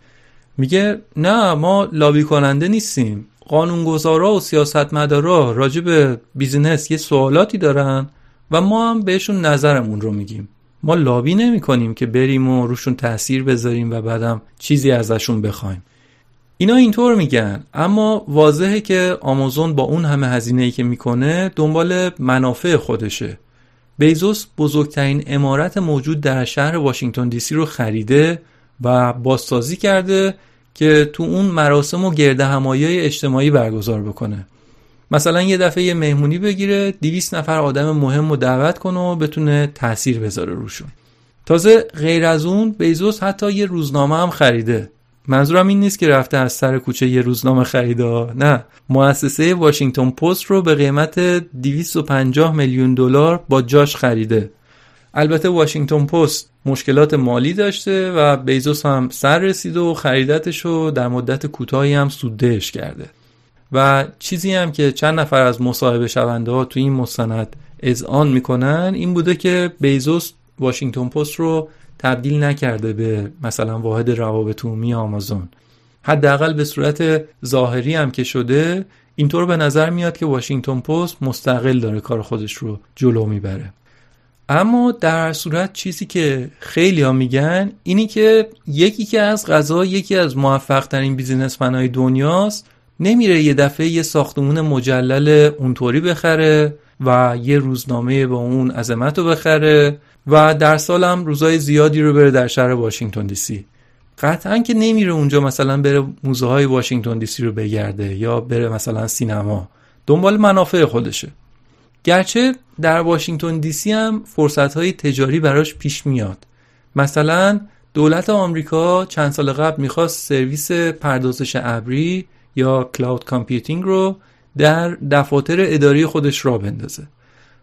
میگه نه ما لابی کننده نیستیم. قانونگذارا و سیاستمدارا راجع به business یه سوالاتی دارن و ما هم بهشون نظرمون رو میگیم. ما لابی نمی کنیم که بریم و روشون تاثیر بذاریم و بعدم چیزی ازشون بخوایم. اینا اینطور میگن. اما واضحه که آمازون با اون همه هزینه‌ای که می‌کنه دنبال منافع خودشه. بیزوس بزرگترین عمارت موجود در شهر واشنگتن دی سی رو خریده و بازسازی کرده که تو اون مراسم و گرده همایی اجتماعی برگزار بکنه. مثلا یه دفعه یه مهمونی بگیره 200 نفر آدم مهم رو دعوت کنه و بتونه تاثیر بذاره روشون. تازه غیر از اون بیزوس حتی یه روزنامه هم خریده. منظورم این نیست که رفته از سر کوچه یه روزنامه خریده نه. مؤسسه واشنگتن پست رو به قیمت 250 میلیون دلار با جاش خریده. البته واشنگتن پست مشکلات مالی داشته و بیزوس هم سر رسیده و خریدتش رو در مدت کوتاهی هم سوددهش کرده. و چیزی هم که چند نفر از مصاحبه شونده ها تو این مستند اذعان می‌کنن این بوده که بیزوس واشنگتن پست رو تبدیل نکرده به مثلا واحد روابط عمومی آمازون. حداقل به صورت ظاهری هم که شده اینطور به نظر میاد که واشنگتن پست مستقل داره کار خودش رو جلو می‌بره. اما در صورت چیزی که خیلی ها میگن اینی که یکی که از غذا یکی از موفق ترین بیزینسمن دنیاست نمیره یه دفعه یه ساختمون مجلل اونطوری بخره و یه روزنامه با اون عظمت رو بخره و در سال هم روزای زیادی رو بره در شهر واشنگتن دی سی. قطعا که نمیره اونجا مثلا بره موزه های واشنگتن دی سی رو بگرده یا بره مثلا سینما. دنبال منافع خودشه. گرچه در واشنگتن دی سی هم فرصت های تجاری براش پیش میاد. مثلا دولت آمریکا چند سال قبل می‌خواست سرویس پردازش ابری یا cloud computing رو در دفاتر اداری خودش راه بندازه.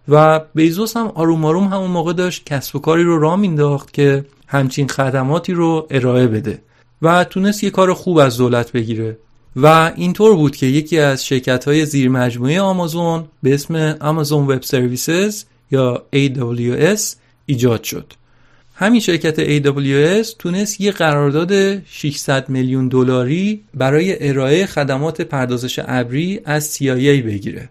و بیزوس هم آروم آروم همون موقع داشت کسب و کاری رو راه مینداخت که همچین خدماتی رو ارائه بده و تونست یه کار خوب از دولت بگیره. و اینطور بود که یکی از شرکت های زیر مجموعه آمازون به اسم آمازون وب سرویسز یا AWS ایجاد شد همین شرکت AWS تونست یه قرارداد 600 میلیون دلاری برای ارائه خدمات پردازش ابری از CIA بگیره.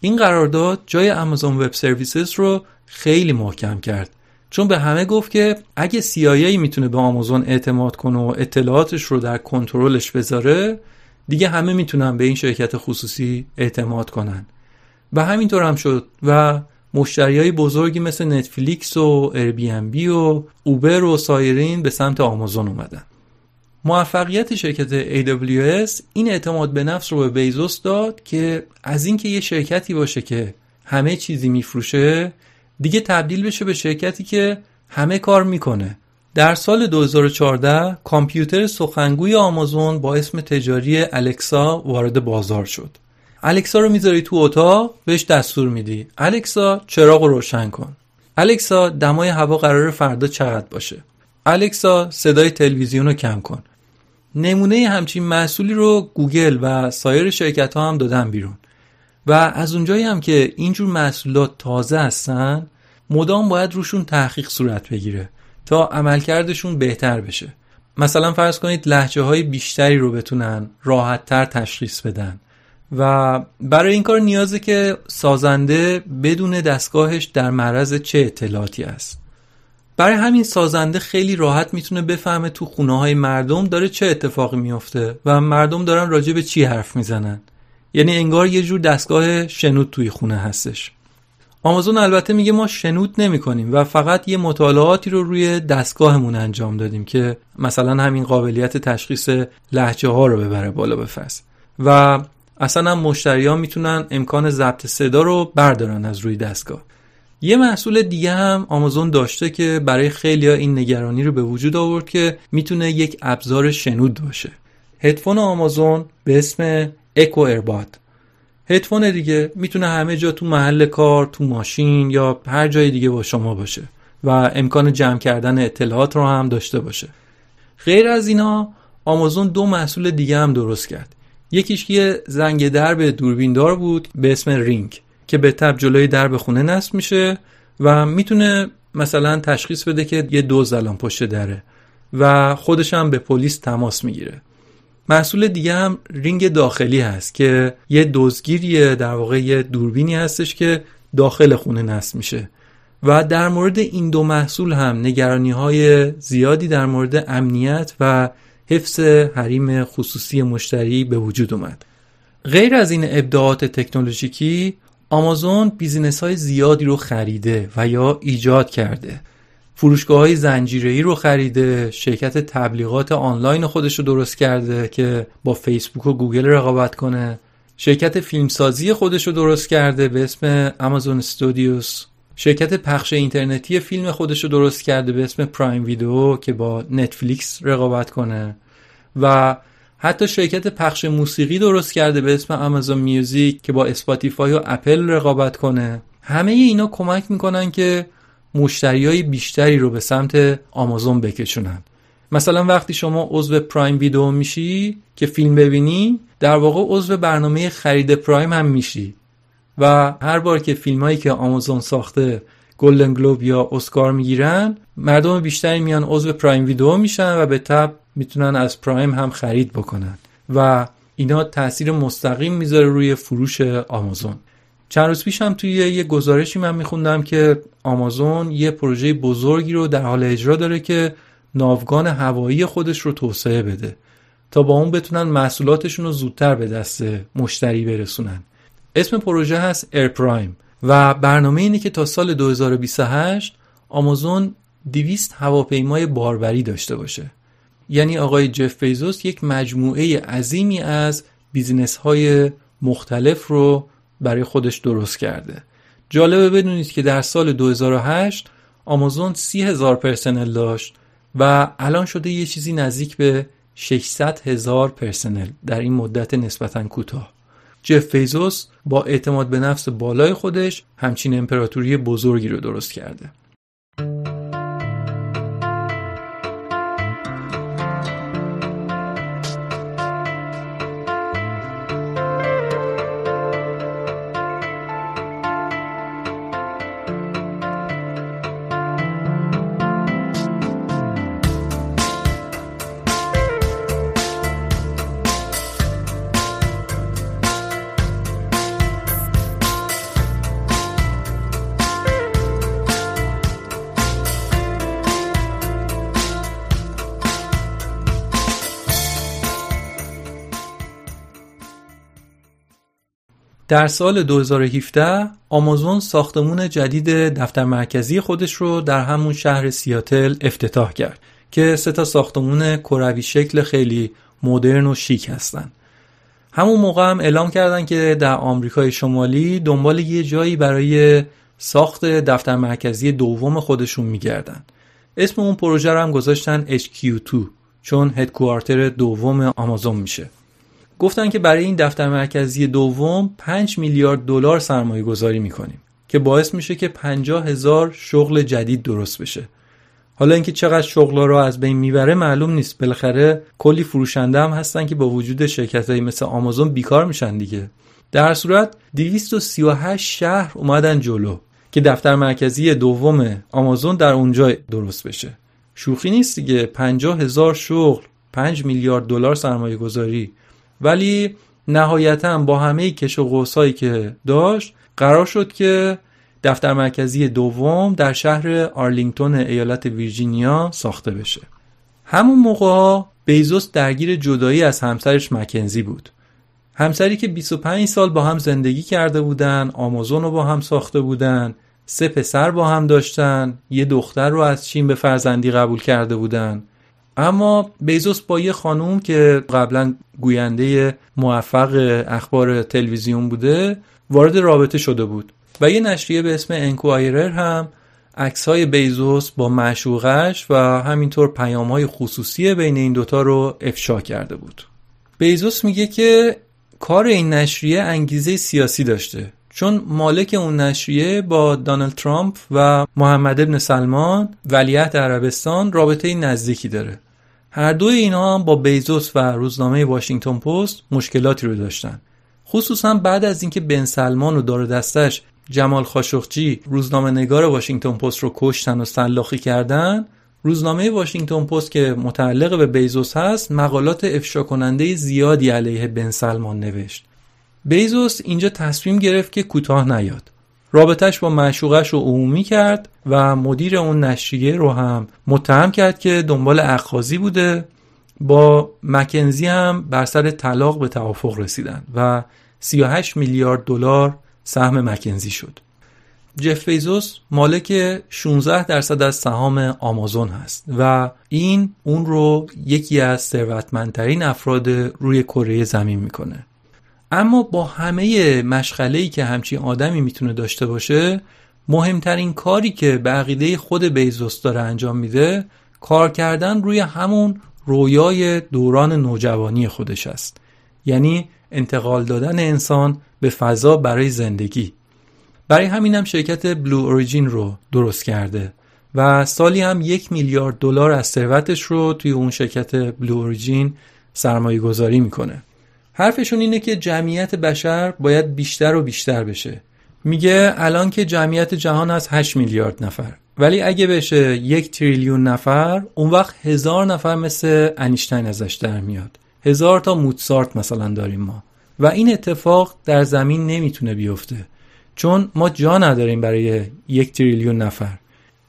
این قرارداد جای آمازون وب سرویسز رو خیلی محکم کرد. چون به همه گفت که اگه CIA می‌تونه به آمازون اعتماد کنه و اطلاعاتش رو در کنترلش بذاره دیگه همه می‌تونن به این شرکت خصوصی اعتماد کنن. و همینطور هم شد و مشتری های بزرگی مثل نتفلیکس و بی و اوبر و سایرین به سمت آمازون اومدن. موفقیت شرکت AWS این اعتماد به نفس رو به بیزوس داد که از اینکه یه شرکتی باشه که همه چیزی میفروشه دیگه تبدیل بشه به شرکتی که همه کار می‌کنه. در سال 2014 کامپیوتر سخنگوی آمازون با اسم تجاری الکسا وارد بازار شد. الکسا رو می‌ذاری تو اتاق بهش دستور میدی. الکسا چراغ رو روشن کن. الکسا دمای هوا قرار فردا چقدر باشه. الکسا صدای تلویزیون رو کم کن. نمونه همچین محصولی رو گوگل و سایر شرکت ها هم دادن بیرون. و از اونجایی هم که اینجور محصولات تازه هستن مدام باید روشون تحقیق صورت بگیره. تا عملکردشون بهتر بشه. مثلا فرض کنید لحجه های بیشتری رو بتونن راحتتر تشخیص بدن. و برای این کار نیازه که سازنده بدون دستگاهش در معرض چه اطلاعاتی است. برای همین سازنده خیلی راحت می‌تونه بفهمه تو خونه های مردم داره چه اتفاقی میافته و مردم دارن راجع به چی حرف می‌زنن. یعنی انگار یه جور دستگاه شنود توی خونه هستش. آمازون البته میگه ما شنود نمی کنیم و فقط یه مطالعاتی رو روی دستگاهمون انجام دادیم که مثلا همین قابلیت تشخیص لحجه ها رو ببره بالا بفرست و اصلا هم مشتریان می‌تونن امکان ضبط صدا رو بردارن از روی دستگاه. یه محصول دیگه هم آمازون داشته که برای خیلی این نگرانی رو به وجود آورد که می‌تونه یک ابزار شنود باشه. هدفون آمازون به اسم اکو ارباد هدفون دیگه می‌تونه همه جا تو محل کار تو ماشین یا هر جای دیگه با شما باشه و امکان جمع کردن اطلاعات رو هم داشته باشه. غیر از اینا آمازون دو محصول دیگه هم درست کرد. یکیش یه زنگ درب دوربیندار بود به اسم رینگ که به تب جلوی درب خونه نصب میشه و می‌تونه مثلا تشخیص بده که یه دوز الان پشت دره و خودش هم به پلیس تماس می‌گیره. محصول دیگه هم رینگ داخلی هست که یه دزدگیریه در واقع یه دوربینی هستش که داخل خونه نصب میشه. و در مورد این دو محصول هم نگرانی های زیادی در مورد امنیت و حفظ حریم خصوصی مشتری به وجود اومد. غیر از این ابداعات تکنولوژیکی آمازون business های زیادی رو خریده و یا ایجاد کرده. فروشگاه های زنجیره رو خریده شرکت تبلیغات آنلاین خودش رو درست کرده که با فیسبوک و گوگل رقابت کنه. شرکت فیلمسازی خودش رو درست کرده به اسم Amazon Studios شرکت پخش اینترنتی فیلم خودش رو درست کرده به اسم Prime Video که با نتفلیکس رقابت کنه. و حتی شرکت پخش موسیقی درست کرده به اسم Amazon Music که با اسپاتیفای و اپل رقابت کنه. همه اینا کمک می‌کنن که مشتری های بیشتری رو به سمت آمازون بکشونن. مثلا وقتی شما عضو Prime Video میشی که فیلم ببینی در واقع عضو برنامه خرید Prime هم میشی. و هر بار که فیلم هایی که آمازون ساخته گلدن گلوب یا اسکار می‌گیرن مردم بیشتری میان عضو پرایم ویدیو میشن و به تب می‌تونن از پرایم هم خرید بکنن. و اینا تاثیر مستقیم می‌ذاره روی فروش آمازون. چند روز پیش هم توی یه گزارشی من میخوندم که آمازون یه پروژه بزرگی رو در حال اجرا داره که ناوگان هوایی خودش رو توسعه بده تا با اون بتونن محصولاتشون رو زودتر به دست مشتری برسونن. اسم پروژه هست Air Prime و برنامه اینه که تا سال 2028 آمازون 200 هواپیمای باربری داشته باشه. یعنی آقای جف بیزوس یک مجموعه عظیمی از business های مختلف رو برای خودش درست کرده. جالبه بدونید که در سال 2008 آمازون 30 هزار پرسنل داشت و الان شده یه چیزی نزدیک به 600 هزار پرسنل در این مدت نسبتا کوتاه. جف فیزوس با اعتماد به نفس بالای خودش همچین امپراتوری بزرگی رو درست کرده. در سال 2017 آمازون ساختمون جدید دفتر مرکزی خودش رو در همون شهر سیاتل افتتاح کرد که سه تا ساختمون کروی شکل خیلی مدرن و شیک هستن. همون موقع هم اعلام کردن که در آمریکای شمالی دنبال یه جایی برای ساخت دفتر مرکزی دوم خودشون میگردن. اسم اون پروژه رو هم گذاشتن HQ2 چون هدکوارتر دوم آمازون میشه. گفتن که برای این دفتر مرکزی دوم 5 میلیارد دلار سرمایه گذاری می‌کنیم که باعث میشه که 50 هزار شغل جدید درست بشه. حالا اینکه چقدر شغل رو از بین می‌بره معلوم نیست. بالاخره کلی فروشنده هم هستن که با وجود شرکت مثل آمازون بیکار میشن دیگه. در صورت 238 شهر اومدن جلو که دفتر مرکزی دوم آمازون در اونجا درست بشه. شوخی نیست دیگه. 50 هزار شغل 5 میلیارد دلار سرمایه گذاری ولی نهایتا با همه کش و قوسایی که داشت قرار شد که دفتر مرکزی دوم در شهر آرلینگتون ایالت ویرجینیا ساخته بشه. همون موقع بیزوس درگیر جدایی از همسرش مکنزی بود. همسری که 25 سال با هم زندگی کرده بودن آمازون رو با هم ساخته بودن سه پسر با هم داشتن یه دختر رو از چین به فرزندی قبول کرده بودن. اما بیزوس با یه خانوم که قبلا گوینده موفق اخبار تلویزیون بوده وارد رابطه شده بود و یه نشریه به اسم انکوایرر هم عکس های بیزوس با معشوقش و همینطور پیام های خصوصی بین این دوتا رو افشا کرده بود. بیزوس میگه که کار این نشریه انگیزه سیاسی داشته چون مالک اون نشریه با دانالد ترامپ و محمد ابن سلمان ولیعهد عربستان رابطه نزدیکی داره. هر دوی اینها هم با بیزوس و روزنامه واشنگتن پست مشکلاتی رو داشتن. خصوصا بعد از اینکه بن سلمان و دار دستش جمال خاشقچی روزنامه نگار واشنگتن پست رو کشتن و سلاخی کردن روزنامه واشنگتن پست که متعلق به بیزوس هست مقالات افشا کننده زیادی علیه بن سلمان نوشت. بیزوس اینجا تصمیم گرفت که کوتاه نیاد. رابطش با معشوقش رو عمومی کرد و مدیر اون نشریه رو هم متهم کرد که دنبال اخخازی بوده. با مکنزی هم بر سر طلاق به توافق رسیدن و 38 میلیارد دلار سهم مکنزی شد. جف بیزوس مالک 16 درصد از سهام آمازون هست و این اون رو یکی از ثروتمندترین افراد روی کره زمین می‌کنه. اما با همه مشغله که همچین آدمی می‌تونه داشته باشه مهمترین کاری که به عقیده خود بیزوس داره انجام میده کار کردن روی همون رویای دوران نوجوانی خودش است. یعنی انتقال دادن انسان به فضا برای زندگی. برای همینم شرکت بلو اوریجین رو درست کرده و سالی هم یک میلیارد دلار از ثروتش رو توی اون شرکت بلو اوریجین سرمایه گذاری می‌کنه. حرفشون اینه که جمعیت بشر باید بیشتر و بیشتر بشه. میگه الان که جمعیت جهان از 8 میلیارد نفر. ولی اگه بشه یک تریلیون نفر اون وقت هزار نفر مثل انیشتین ازش در میاد. هزار تا موتسارت مثلا داریم ما. و این اتفاق در زمین نمی‌تونه بیفته. چون ما جا نداریم برای یک تریلیون نفر.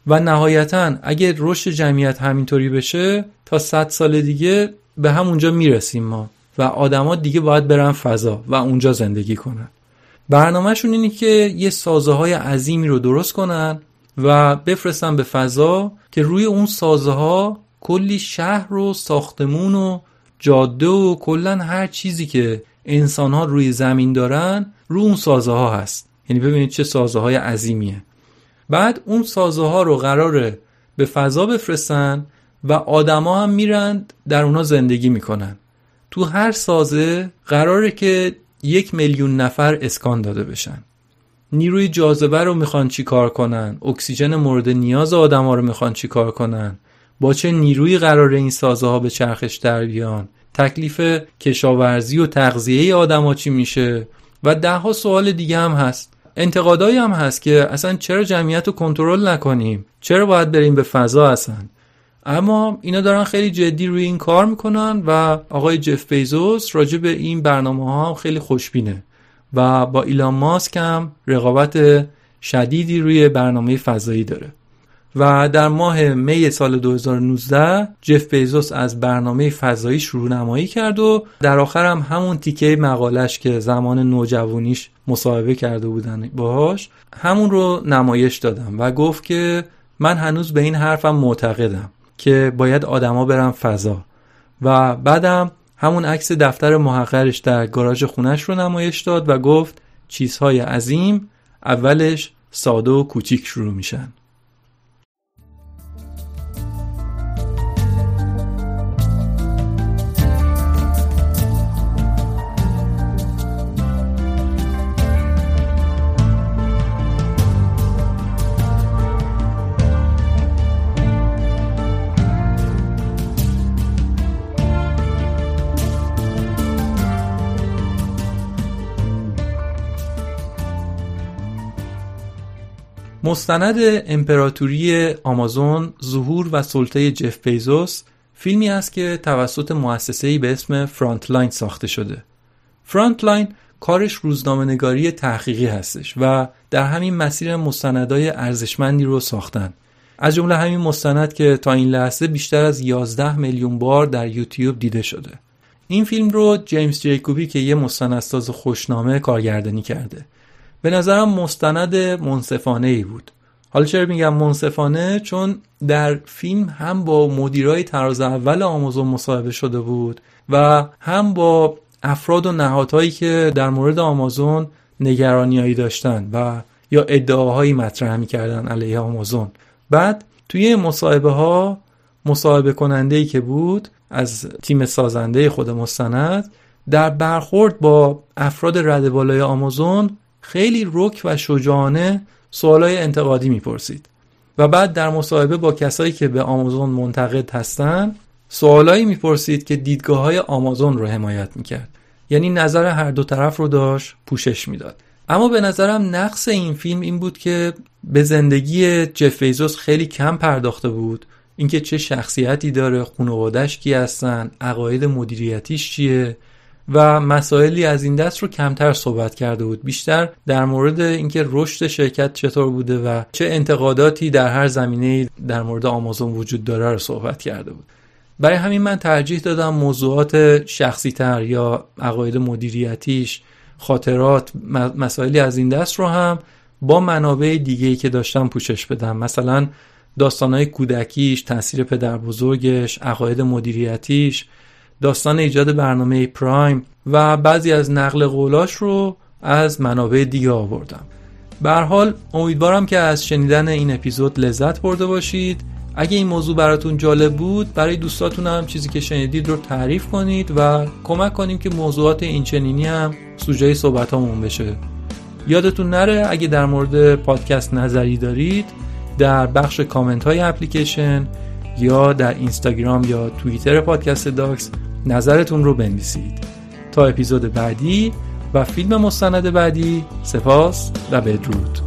و نهایتا اگه رشد جمعیت همینطوری بشه تا 100 سال دیگه به همونجا می‌رسیم ما. و آدما دیگه باید برن فضا و اونجا زندگی کنن. برنامهشون اینه که یه سازه های عظیمی رو درست کنن و بفرستن به فضا که روی اون سازه ها کلی شهر و ساختمون و جاده و کلا هر چیزی که انسان ها روی زمین دارن رو اون سازه ها هست. یعنی ببینید چه سازه های عظیمیه. بعد اون سازه ها رو قراره به فضا بفرستن و آدما هم میرند در اونا زندگی می‌کنن. تو هر سازه قراره که یک میلیون نفر اسکان داده بشن. نیروی جاذبه رو می‌خوان چی کار کنن؟ اکسیژن مورد نیاز آدما رو می‌خوان چی کار کنن؟ با چه نیروی قرار این سازه ها به چرخش در بیان؟ تکلیف کشاورزی و تغذیه آدما چی میشه؟ و ده ها سوال دیگه هم هست. انتقادایی هم هست که اصلا چرا جمعیت رو کنترل نکنیم؟ چرا باید بریم به فضا اصلا؟ اما اینا دارن خیلی جدی روی این کار می‌کنن و آقای جف بیزوس راجع به این برنامه ها خیلی خوشبینه و با ایلان ماسک هم رقابت شدیدی روی برنامه فضایی داره. و در ماه می سال 2019 جف بیزوس از برنامه فضایی شروع نمایی کرد و در آخر هم همون تیکه مقالش که زمان نوجوانیش مصاحبه کرده بودن باهاش همون رو نمایش دادم و گفت که من هنوز به این حرفم معتقدم. که باید آدما برن فضا. و بعدم همون عکس دفتر محقرش در گاراژ خونش رو نمایش داد و گفت چیزهای عظیم اولش ساده و کوچیک شروع میشن. مستند امپراتوری آمازون ظهور و سلطه جف بیزوس فیلمی است که توسط مؤسسه‌ای به اسم فرانتلاین ساخته شده. فرانتلاین کارش روزنامه نگاری تحقیقی هستش و در همین مسیر مستندای ارزشمندی رو ساختن. از جمله همین مستند که تا این لحظه بیشتر از 11 میلیون بار در یوتیوب دیده شده. این فیلم رو جیمز جیکوبی که یه مستندساز خوشنامه کارگردانی کرده. به نظرم مستند منصفانه ای بود. حالا چرا میگم منصفانه؟ چون در فیلم هم با مدیرای تراز اول آمازون مصاحبه شده بود و هم با افراد و نهادهایی که در مورد آمازون نگرانیایی داشتن و یا ادعاهایی مطرح می‌کردن علیه آمازون. بعد توی مصاحبه ها مصاحبه کننده ای که بود از تیم سازنده خود مستند در برخورد با افراد رد بالای آمازون خیلی رک و شجاعانه سوالای انتقادی می‌پرسید. و بعد در مصاحبه با کسایی که به آمازون منتقد هستن سوالایی می‌پرسید که دیدگاه های آمازون رو حمایت می‌کرد. یعنی نظر هر دو طرف رو داشت پوشش می‌داد. اما به نظرم نقص این فیلم این بود که به زندگی جف بیزوس خیلی کم پرداخته بود. اینکه چه شخصیتی داره خانواده‌اش کی هستن عقاید مدیریتیش چیه و مسائلی از این دست رو کمتر صحبت کرده بود. بیشتر در مورد اینکه رشد شرکت چطور بوده و چه انتقاداتی در هر زمینه در مورد آمازون وجود داره رو صحبت کرده بود. برای همین من ترجیح دادم موضوعات شخصی تر یا عقاید مدیریتیش خاطرات مسائلی از این دست رو هم با منابع دیگه‌ای که داشتم پوشش بدم. مثلا داستانهای کودکیش تاثیر پدر بزرگش عقاید مدیریتیش داستان ایجاد برنامه پرایم و بعضی از نقل قولاش رو از منابع دیگه آوردم. به حال امیدوارم که از شنیدن این اپیزود لذت برده باشید. اگه این موضوع براتون جالب بود برای دوستاتون هم چیزی که شنیدید رو تعریف کنید و کمک کنیم که موضوعات این چنینی هم سوژه صحبت همون بشه. یادتون نره اگه در مورد پادکست نظری دارید در بخش کامنت های اپلیکیشن یا در اینستاگرام یا توییتر پادکست داکس نظرتون رو بنویسید. تا اپیزود بعدی و فیلم مستند بعدی سپاس و بدرود.